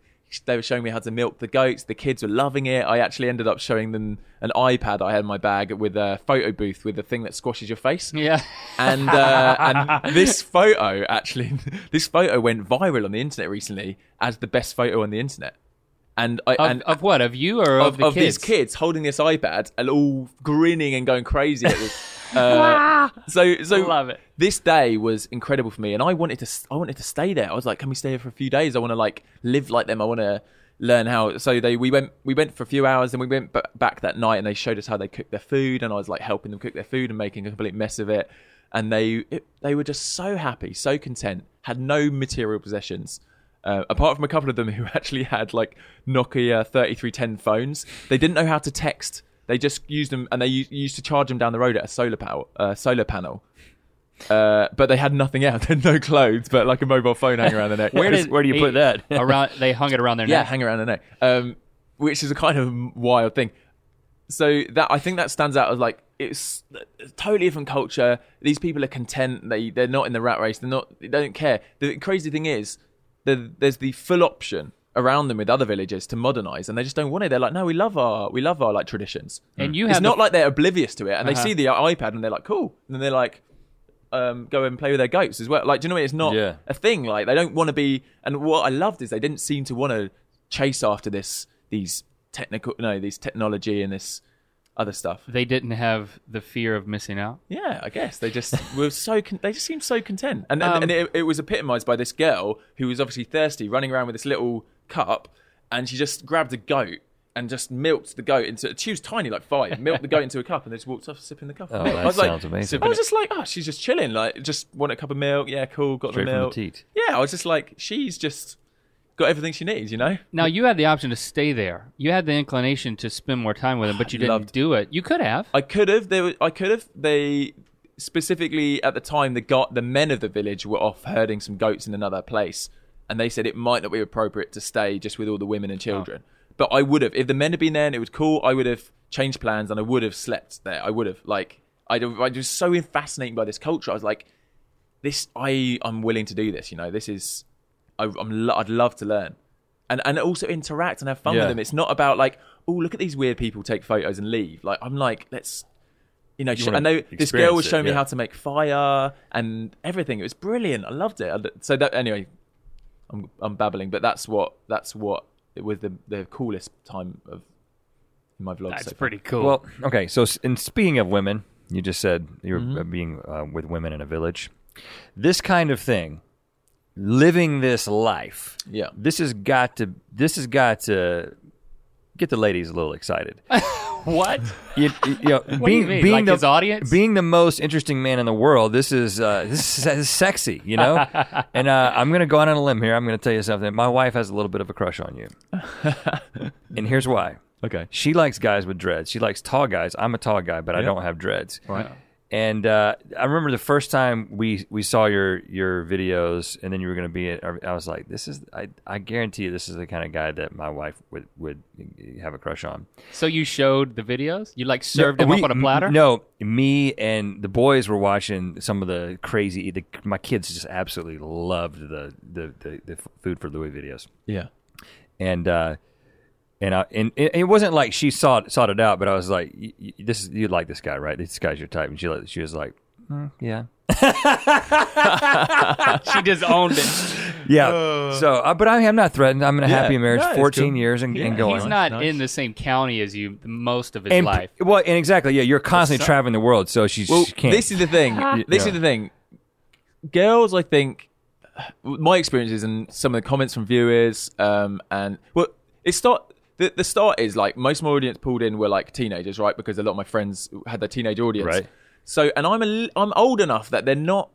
[SPEAKER 5] they were showing me how to milk the goats. The kids were loving it. I actually ended up showing them an iPad I had in my bag with a photo booth with a thing that squashes your face
[SPEAKER 2] Yeah.
[SPEAKER 5] and uh, and this photo actually [laughs] this photo went viral on the internet recently as the best photo on the internet and I,
[SPEAKER 2] Of,
[SPEAKER 5] and
[SPEAKER 2] of what? Of you or of,
[SPEAKER 5] of,
[SPEAKER 2] the
[SPEAKER 5] of
[SPEAKER 2] kids?
[SPEAKER 5] these kids holding this iPad and all grinning and going crazy. [laughs] Uh, [laughs] so so
[SPEAKER 2] Love it.
[SPEAKER 5] this day was incredible for me and I wanted to I wanted to stay there. I was like, can we stay here for a few days? I want to like live like them. I want to learn how so they we went we went for a few hours and we went b- back that night and they showed us how they cook their food and I was like helping them cook their food and making a complete mess of it and they it, they were just so happy so content had no material possessions uh, apart from a couple of them who [laughs] actually had like Nokia 3310 phones they didn't know how to text they just used them and they used to charge them down the road at a solar power uh, solar panel uh, but they had nothing else. [laughs] They had no clothes, but like a mobile phone hanging around the neck. [laughs]
[SPEAKER 1] Where does- where do you put that? [laughs]
[SPEAKER 2] around they hung it around their
[SPEAKER 5] yeah,
[SPEAKER 2] neck.
[SPEAKER 5] Yeah, hang around the neck, um, which is a kind of wild thing. So that I think that stands out as like it's a totally different culture. These people are content. They they're not in the rat race. They're not. They don't care. The crazy thing is, the, there's the full option around them with other villages to modernize, and they just don't want it. They're like, no, we love our we love our like traditions.
[SPEAKER 2] And you
[SPEAKER 5] it's not
[SPEAKER 2] the-
[SPEAKER 5] like they're oblivious to it, and
[SPEAKER 2] Uh-huh.
[SPEAKER 5] they see the iPad and they're like, cool, and then they're like, um, go and play with their goats as well. Like, do you know what? It's not
[SPEAKER 1] Yeah.
[SPEAKER 5] a thing. Like, they don't want to be. And what I loved is they didn't seem to want to chase after this these technical no these technology and this other stuff.
[SPEAKER 2] They didn't have the fear of missing out.
[SPEAKER 5] Yeah, I guess they just [laughs] were so. Con- they just seemed so content, and and,
[SPEAKER 2] Um,
[SPEAKER 5] and it, it was epitomized by this girl who was obviously thirsty, running around with this little cup, and she just grabbed a goat and just milked the goat into. She was tiny, like five, milked the goat into a cup, and they just walked off sipping the cup.
[SPEAKER 1] Oh, that
[SPEAKER 5] I was like,
[SPEAKER 1] sounds amazing.
[SPEAKER 5] I was just like, oh, she's just chilling, like just want a cup of milk. Yeah, cool, got
[SPEAKER 1] Straight
[SPEAKER 5] the
[SPEAKER 1] from the
[SPEAKER 5] milk.
[SPEAKER 1] teat.
[SPEAKER 5] Yeah, I was just like, she's just got everything she needs. You know.
[SPEAKER 2] Now you had the option to stay there. You had the inclination to spend more time with him, but [sighs] you didn't
[SPEAKER 5] Loved-
[SPEAKER 2] do it. You could have.
[SPEAKER 5] I could have. There, was- I could have. They specifically at the time the got the men of the village were off herding some goats in another place, and they said it might not be appropriate to stay just with all the women and oh. children. But I would have if the men had been there and it was cool. I would have changed plans and I would have slept there. I would have like I, I was so fascinated by this culture. I was like, this I I'm willing to do this. You know, this is I, I'm I'd love to learn. And, and also interact and have fun
[SPEAKER 1] Yeah.
[SPEAKER 5] with them. It's not about like, oh, look at these weird people take photos and leave. Like I'm like, let's you know, sh-
[SPEAKER 1] wanna
[SPEAKER 5] I know this girl was
[SPEAKER 1] experience it,
[SPEAKER 5] showing me how to make fire and everything. It was brilliant. I loved it. So that anyway, I'm I'm babbling, but that's what that's what it was the the coolest time of my vlog.
[SPEAKER 2] That's
[SPEAKER 5] so
[SPEAKER 2] pretty cool.
[SPEAKER 1] Well, okay. So, s- and speaking of women, you just said you're
[SPEAKER 5] Mm-hmm.
[SPEAKER 1] uh, being uh, with women in a village. This kind of thing, living this life.
[SPEAKER 5] Yeah.
[SPEAKER 1] This has got to. This has got to get the ladies a little excited. [laughs]
[SPEAKER 2] what? [laughs]
[SPEAKER 1] You, you know,
[SPEAKER 2] you
[SPEAKER 1] being being
[SPEAKER 2] Like
[SPEAKER 1] the
[SPEAKER 2] his audience?
[SPEAKER 1] being the most interesting man in the world. This is uh, this, is, this is sexy, you know. [laughs] and uh, I'm gonna go out on a limb here. I'm gonna tell you something. My wife has a little bit of a crush on you, [laughs] and here's why.
[SPEAKER 5] Okay.
[SPEAKER 1] She likes guys with dreads. She likes tall guys. I'm a tall guy, but I don't have dreads.
[SPEAKER 5] Right.
[SPEAKER 1] And uh, I remember the first time we we saw your your videos, and then you were going to be. At, I was like, "This is I, I guarantee you, this is the kind of guy that my wife would would have a crush on."
[SPEAKER 2] So you showed the videos? You like served them
[SPEAKER 1] We-
[SPEAKER 2] up on a platter?
[SPEAKER 1] m- No, me and the boys were watching some of the crazy. The, my kids just absolutely loved the the, the the food for Louis videos,
[SPEAKER 5] Yeah.
[SPEAKER 1] and uh, and I, and it, it wasn't like she sought sought it out, but I was like, y- y- "This is you like this guy, right? This guy's your type." And she she was like, "Mm, "Yeah." [laughs]
[SPEAKER 2] she just owned it.
[SPEAKER 1] Yeah. so, uh, but I, I'm not threatened. I'm in a
[SPEAKER 5] Yeah.
[SPEAKER 1] happy marriage,
[SPEAKER 5] No,
[SPEAKER 1] 14
[SPEAKER 5] cool.
[SPEAKER 1] years and, and going.
[SPEAKER 2] He's not
[SPEAKER 5] nice.
[SPEAKER 2] in the same county as you most of his
[SPEAKER 1] and,
[SPEAKER 2] life.
[SPEAKER 1] Well, and exactly, yeah. You're constantly
[SPEAKER 5] So-
[SPEAKER 1] traveling the world, so she's
[SPEAKER 5] Well,
[SPEAKER 1] she can't.
[SPEAKER 5] this is the thing. [laughs] this
[SPEAKER 1] Yeah.
[SPEAKER 5] is the thing. Girls, I think, my experiences and some of the comments from viewers, um, and well, it's start. The, the start is like most of my audience pulled in were like teenagers, right? Because a lot of my friends had their teenage audience,
[SPEAKER 1] Right.
[SPEAKER 5] So, and I'm a, I'm old enough that they're not.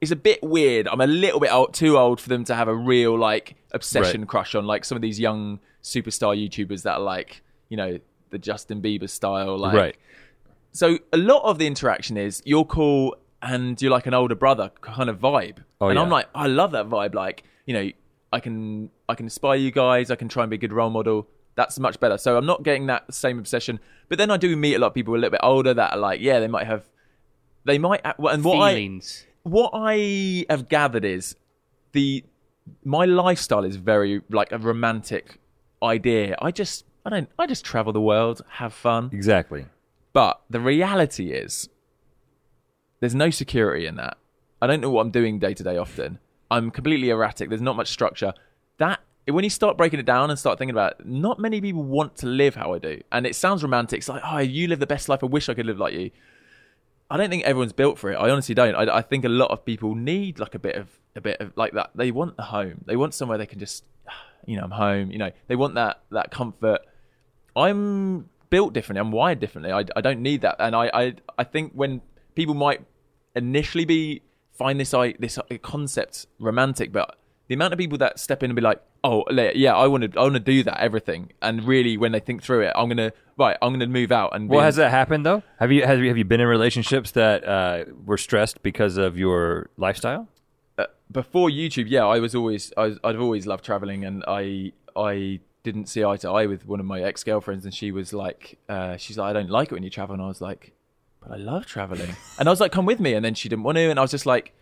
[SPEAKER 5] It's a bit weird. I'm a little bit old, too old for them to have a real like obsession
[SPEAKER 1] Right.
[SPEAKER 5] crush on like some of these young superstar YouTubers that are like, you know, the Justin Bieber style, like
[SPEAKER 1] right.
[SPEAKER 5] so a lot of the interaction is you're cool and you're like an older brother kind of vibe.
[SPEAKER 1] Oh,
[SPEAKER 5] and
[SPEAKER 1] yeah.
[SPEAKER 5] I'm like, I love that vibe. Like, you know, I can I can inspire you guys. I can try and be a good role model. That's much better. So I'm not getting that same obsession. But then I do meet a lot of people a little bit older that are like, yeah, they might have, they might. And what I
[SPEAKER 2] Feelings.
[SPEAKER 5] what I have gathered is the my lifestyle is very like a romantic idea. I just I don't I just travel the world, have fun.
[SPEAKER 1] Exactly.
[SPEAKER 5] But the reality is, there's no security in that. I don't know what I'm doing day to day often. I'm completely erratic. There's not much structure. That when you start breaking it down and start thinking about it, not many people want to live how I do. And it sounds romantic. It's like, oh, you live the best life. I wish I could live like you. I don't think everyone's built for it. I honestly don't. I, I think a lot of people need like a bit of a bit of like that. They want a home. They want somewhere they can just, [sighs] you know, I'm home. You know, they want that that comfort. I'm built differently. I'm wired differently. I, I don't need that. And I, I I think when people might initially be find this I this uh, concept romantic, but the amount of people that step in and be like, oh yeah, I want to I want to do that everything, and really when they think through it, I'm gonna right, I'm gonna move out and.
[SPEAKER 1] Well,
[SPEAKER 5] be-
[SPEAKER 1] has that happened though? Have you have you, have you been in relationships that uh, were stressed because of your lifestyle?
[SPEAKER 5] uh, before YouTube, yeah, I was always I was, I've always loved traveling, and I I didn't see eye to eye with one of my ex girlfriends, and she was like, uh, she's like, I don't like it when you travel, and I was like, but I love traveling, [laughs] and I was like, come with me, and then she didn't want to, and I was just like,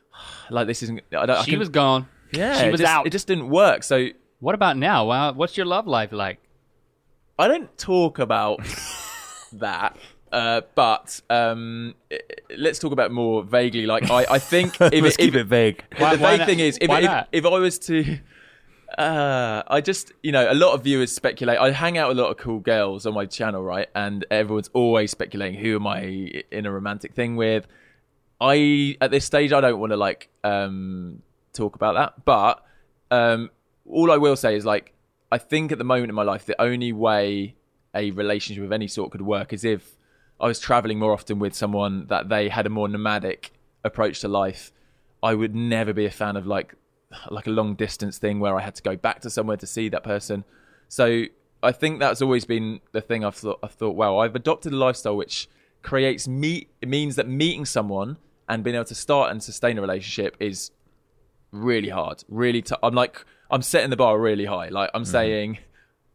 [SPEAKER 5] [sighs] like this isn't. I don't. I
[SPEAKER 2] She
[SPEAKER 5] can-
[SPEAKER 2] was gone.
[SPEAKER 5] Yeah,
[SPEAKER 2] she
[SPEAKER 5] it
[SPEAKER 2] was
[SPEAKER 5] just,
[SPEAKER 2] out.
[SPEAKER 5] It just didn't work. So
[SPEAKER 2] What about now? Wow, what's your love life like?
[SPEAKER 5] I don't talk about [laughs] that. Uh, but um, let's talk about more vaguely. Like I, I think [laughs] if,
[SPEAKER 1] Let's
[SPEAKER 5] if,
[SPEAKER 1] keep it vague.
[SPEAKER 2] Why-
[SPEAKER 5] the
[SPEAKER 2] why
[SPEAKER 5] vague
[SPEAKER 2] not?
[SPEAKER 5] thing is, if,
[SPEAKER 2] Why
[SPEAKER 5] if, if I was to, uh, I just, you know, a lot of viewers speculate. I hang out with a lot of cool girls on my channel, right? And everyone's always speculating who am I in a romantic thing with. I at this stage, I don't want to like um, talk about that, but um, all I will say is like, I think at the moment in my life, the only way a relationship of any sort could work is if I was traveling more often with someone that they had a more nomadic approach to life. I would never be a fan of like like a long distance thing where I had to go back to somewhere to see that person. So I think that's always been the thing I've thought. I've thought, wow, I've adopted a lifestyle which creates. It means that meeting someone and being able to start and sustain a relationship is really hard. Really, I'm like I'm setting the bar really high. Like I'm mm-hmm. saying,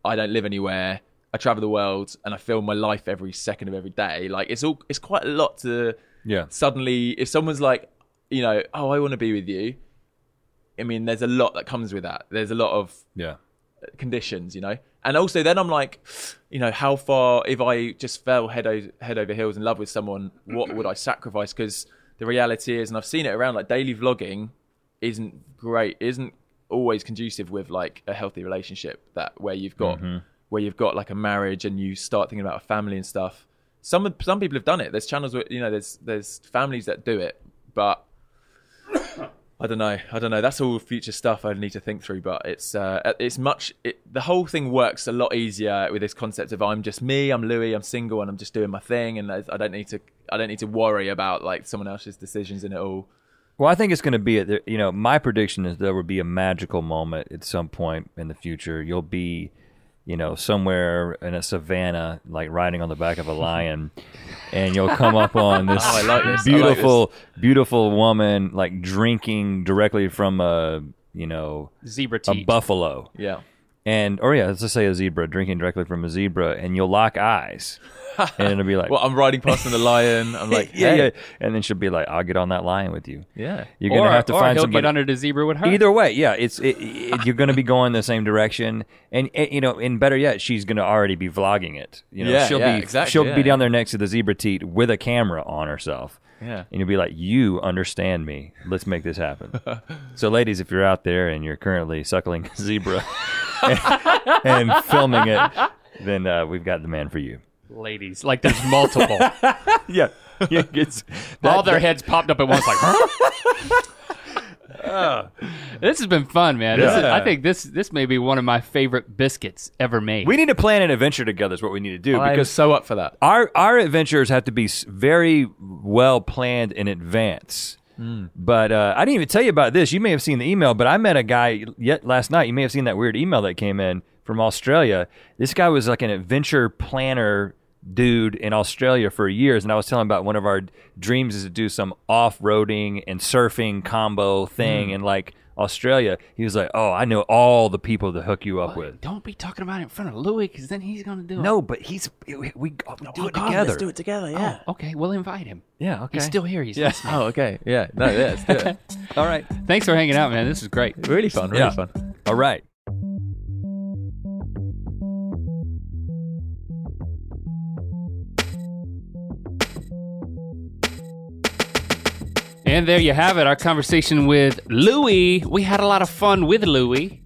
[SPEAKER 5] I don't live anywhere. I travel the world and I film my life every second of every day. Like it's all it's quite a lot to
[SPEAKER 1] Yeah.
[SPEAKER 5] suddenly if someone's like, you know, oh, I want to be with you. I mean, there's a lot that comes with that. There's a lot of
[SPEAKER 1] Yeah.
[SPEAKER 5] conditions, you know. And also, then I'm like, you know, how far if I just fell head over, head over heels in love with someone, what would I sacrifice? Because the reality is, and I've seen it around, like daily vlogging isn't great, isn't always conducive with like a healthy relationship. That where you've got where you've got like a marriage and you start thinking about a family and stuff. Some some people have done it. There's channels where you know there's there's families that do it, but [coughs] I don't know. I don't know. That's all future stuff I need to think through. But it's uh, it's much. It, the whole thing works a lot easier with this concept of I'm just me. I'm Louis. I'm single and I'm just doing my thing, and I I don't need to. I don't need to worry about like someone else's decisions in it all.
[SPEAKER 1] Well, I think it's going to be, a, you know, my prediction is there will be a magical moment at some point in the future. You'll be, you know, somewhere in a savannah, like riding on the back of a lion, and you'll come up on this, [laughs]
[SPEAKER 5] Oh, I like this. I like
[SPEAKER 1] beautiful, beautiful woman, like drinking directly from a, you know,
[SPEAKER 2] Zebra
[SPEAKER 1] a buffalo,
[SPEAKER 5] Yeah.
[SPEAKER 1] And or yeah, let's just say a zebra drinking directly from a zebra, and you'll lock eyes, and it'll be like, [laughs]
[SPEAKER 5] Well, I'm riding past on the lion. I'm [laughs] like,
[SPEAKER 1] yeah,
[SPEAKER 5] hey.
[SPEAKER 1] yeah, and then she'll be like, I'll get on that lion with you.
[SPEAKER 5] yeah.
[SPEAKER 1] You're gonna
[SPEAKER 2] or,
[SPEAKER 1] have to
[SPEAKER 2] or
[SPEAKER 1] find
[SPEAKER 2] he'll
[SPEAKER 1] somebody.
[SPEAKER 2] get under the zebra with her.
[SPEAKER 1] Either way, yeah, it's it, it, you're going to be going the same direction, and, and, you know, and better yet, she's going to already be vlogging it. You know,
[SPEAKER 5] Yeah,
[SPEAKER 1] she'll
[SPEAKER 5] yeah,
[SPEAKER 1] be
[SPEAKER 5] exactly,
[SPEAKER 1] she'll
[SPEAKER 5] yeah,
[SPEAKER 1] be down there next to the zebra teat with a camera on herself.
[SPEAKER 5] Yeah.
[SPEAKER 1] and you'll be like, "You understand me? Let's make this happen." [laughs] so, ladies, if you're out there and you're currently suckling a zebra and, [laughs] and filming it, then uh, we've got the man for you.
[SPEAKER 2] Ladies, like there's multiple. [laughs]
[SPEAKER 1] Yeah, yeah it's, [laughs]
[SPEAKER 2] All their heads popped up at once, like. huh? this has been fun, man. This is, I think this this may be one of my favorite biscuits ever made.
[SPEAKER 1] we need to plan an adventure together. Is what we need to do
[SPEAKER 5] I'm
[SPEAKER 1] because
[SPEAKER 5] so up for that.
[SPEAKER 1] our our adventures have to be very well planned in advance. But uh, I didn't even tell you about this. You may have seen the email, but I met a guy yet last night. You may have seen that weird email that came in from Australia. This guy was like an adventure planner dude in Australia for years, and I was telling him about one of our dreams is to do some off roading and surfing combo thing and like Australia. He was like, "Oh, I know all the people to hook you up with."
[SPEAKER 2] Don't be talking about it in front of Louis, because then he's gonna do it.
[SPEAKER 1] No, but he's we, we, we do it
[SPEAKER 5] God,
[SPEAKER 1] together.
[SPEAKER 5] Let's do it together. Oh, yeah.
[SPEAKER 2] Okay, we'll invite him.
[SPEAKER 1] Yeah, okay.
[SPEAKER 2] He's still here. He's
[SPEAKER 1] Yeah.
[SPEAKER 2] listening.
[SPEAKER 5] Oh, okay. Yeah. No. Yeah. Let's do it.
[SPEAKER 1] All right.
[SPEAKER 2] Thanks for hanging out, man. This is great.
[SPEAKER 5] really fun. Really
[SPEAKER 1] Yeah.
[SPEAKER 5] fun.
[SPEAKER 1] All right.
[SPEAKER 2] And there you have it, our conversation with Louis. We had a lot of fun with Louis.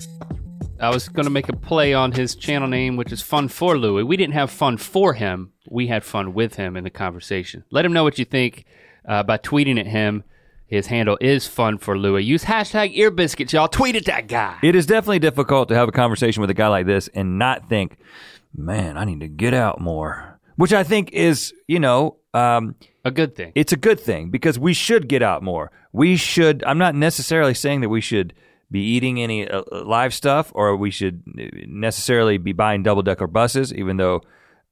[SPEAKER 2] I was going to make a play on his channel name, which is Fun for Louis. We didn't have fun for him, we had fun with him in the conversation. Let him know what you think uh, by tweeting at him. His handle is Fun for Louis. Use hashtag earbiscuits, y'all. Tweet at that guy.
[SPEAKER 1] It is definitely difficult to have a conversation with a guy like this and not think, man, I need to get out more. Which I think is, you know, um,
[SPEAKER 2] A good thing.
[SPEAKER 1] it's a good thing because we should get out more. We should, I'm not necessarily saying that we should be eating any uh, live stuff or we should necessarily be buying double decker buses, even though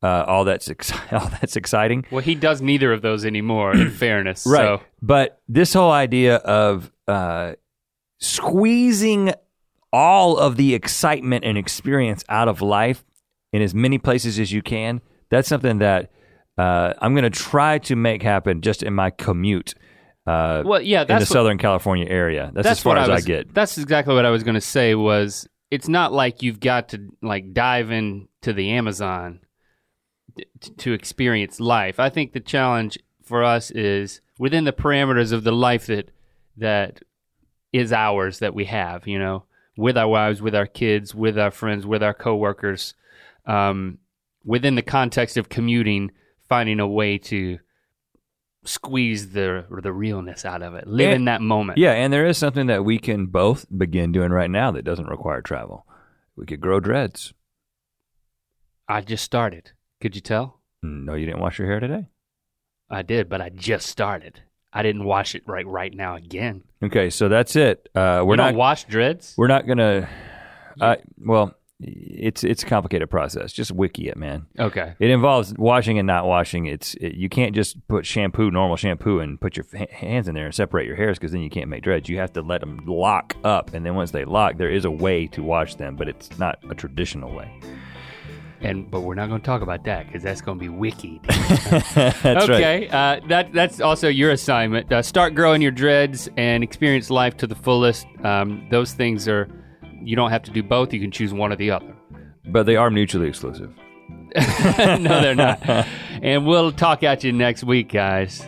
[SPEAKER 1] uh, all that's ex- [laughs] all that's exciting.
[SPEAKER 2] well, he does neither of those anymore, in [clears throat] fairness.
[SPEAKER 1] Right.
[SPEAKER 2] So,
[SPEAKER 1] But this whole idea of uh, squeezing all of the excitement and experience out of life in as many places as you can, that's something that uh, I'm going to try to make happen just in my commute uh,
[SPEAKER 2] well, yeah,
[SPEAKER 1] in the
[SPEAKER 2] what,
[SPEAKER 1] Southern California area. That's, as far
[SPEAKER 2] what
[SPEAKER 1] as
[SPEAKER 2] I,
[SPEAKER 1] I, get.
[SPEAKER 2] That's exactly what I was going to say. Was it's not like you've got to like dive into the Amazon t- to experience life. I think the challenge for us is within the parameters of the life that that is ours that we have. You know, with our wives, with our kids, with our friends, with our coworkers, um, within the context of commuting, finding a way to squeeze the the realness out of it, live
[SPEAKER 1] And-
[SPEAKER 2] in that moment.
[SPEAKER 1] Yeah, and there is something that we can both begin doing right now that doesn't require travel. We could grow dreads.
[SPEAKER 2] I just started. Could you tell?
[SPEAKER 1] No, you didn't wash your hair today.
[SPEAKER 2] I did, but I just started. I didn't wash it right right now again.
[SPEAKER 1] Okay, so that's it. Uh, we're
[SPEAKER 2] We
[SPEAKER 1] not
[SPEAKER 2] don't wash dreads.
[SPEAKER 1] we're not gonna. Uh, well, it's it's a complicated process. Just wiki it, man.
[SPEAKER 2] Okay.
[SPEAKER 1] It involves washing and not washing. It's it, you can't just put shampoo, normal shampoo, and put your hands in there and separate your hairs because then you can't make dreads. You have to let them lock up, and then once they lock, there is a way to wash them, but it's not a traditional way.
[SPEAKER 2] And but we're not going to talk about that because that's going to be wiki. [laughs]
[SPEAKER 1] That's right.
[SPEAKER 2] okay, uh, that that's also your assignment. Uh, start growing your dreads and experience life to the fullest. Um, those things are you don't have to do both. You can choose one or the other.
[SPEAKER 1] But they are mutually exclusive. [laughs]
[SPEAKER 2] no, they're not. [laughs] and we'll talk at you next week, guys.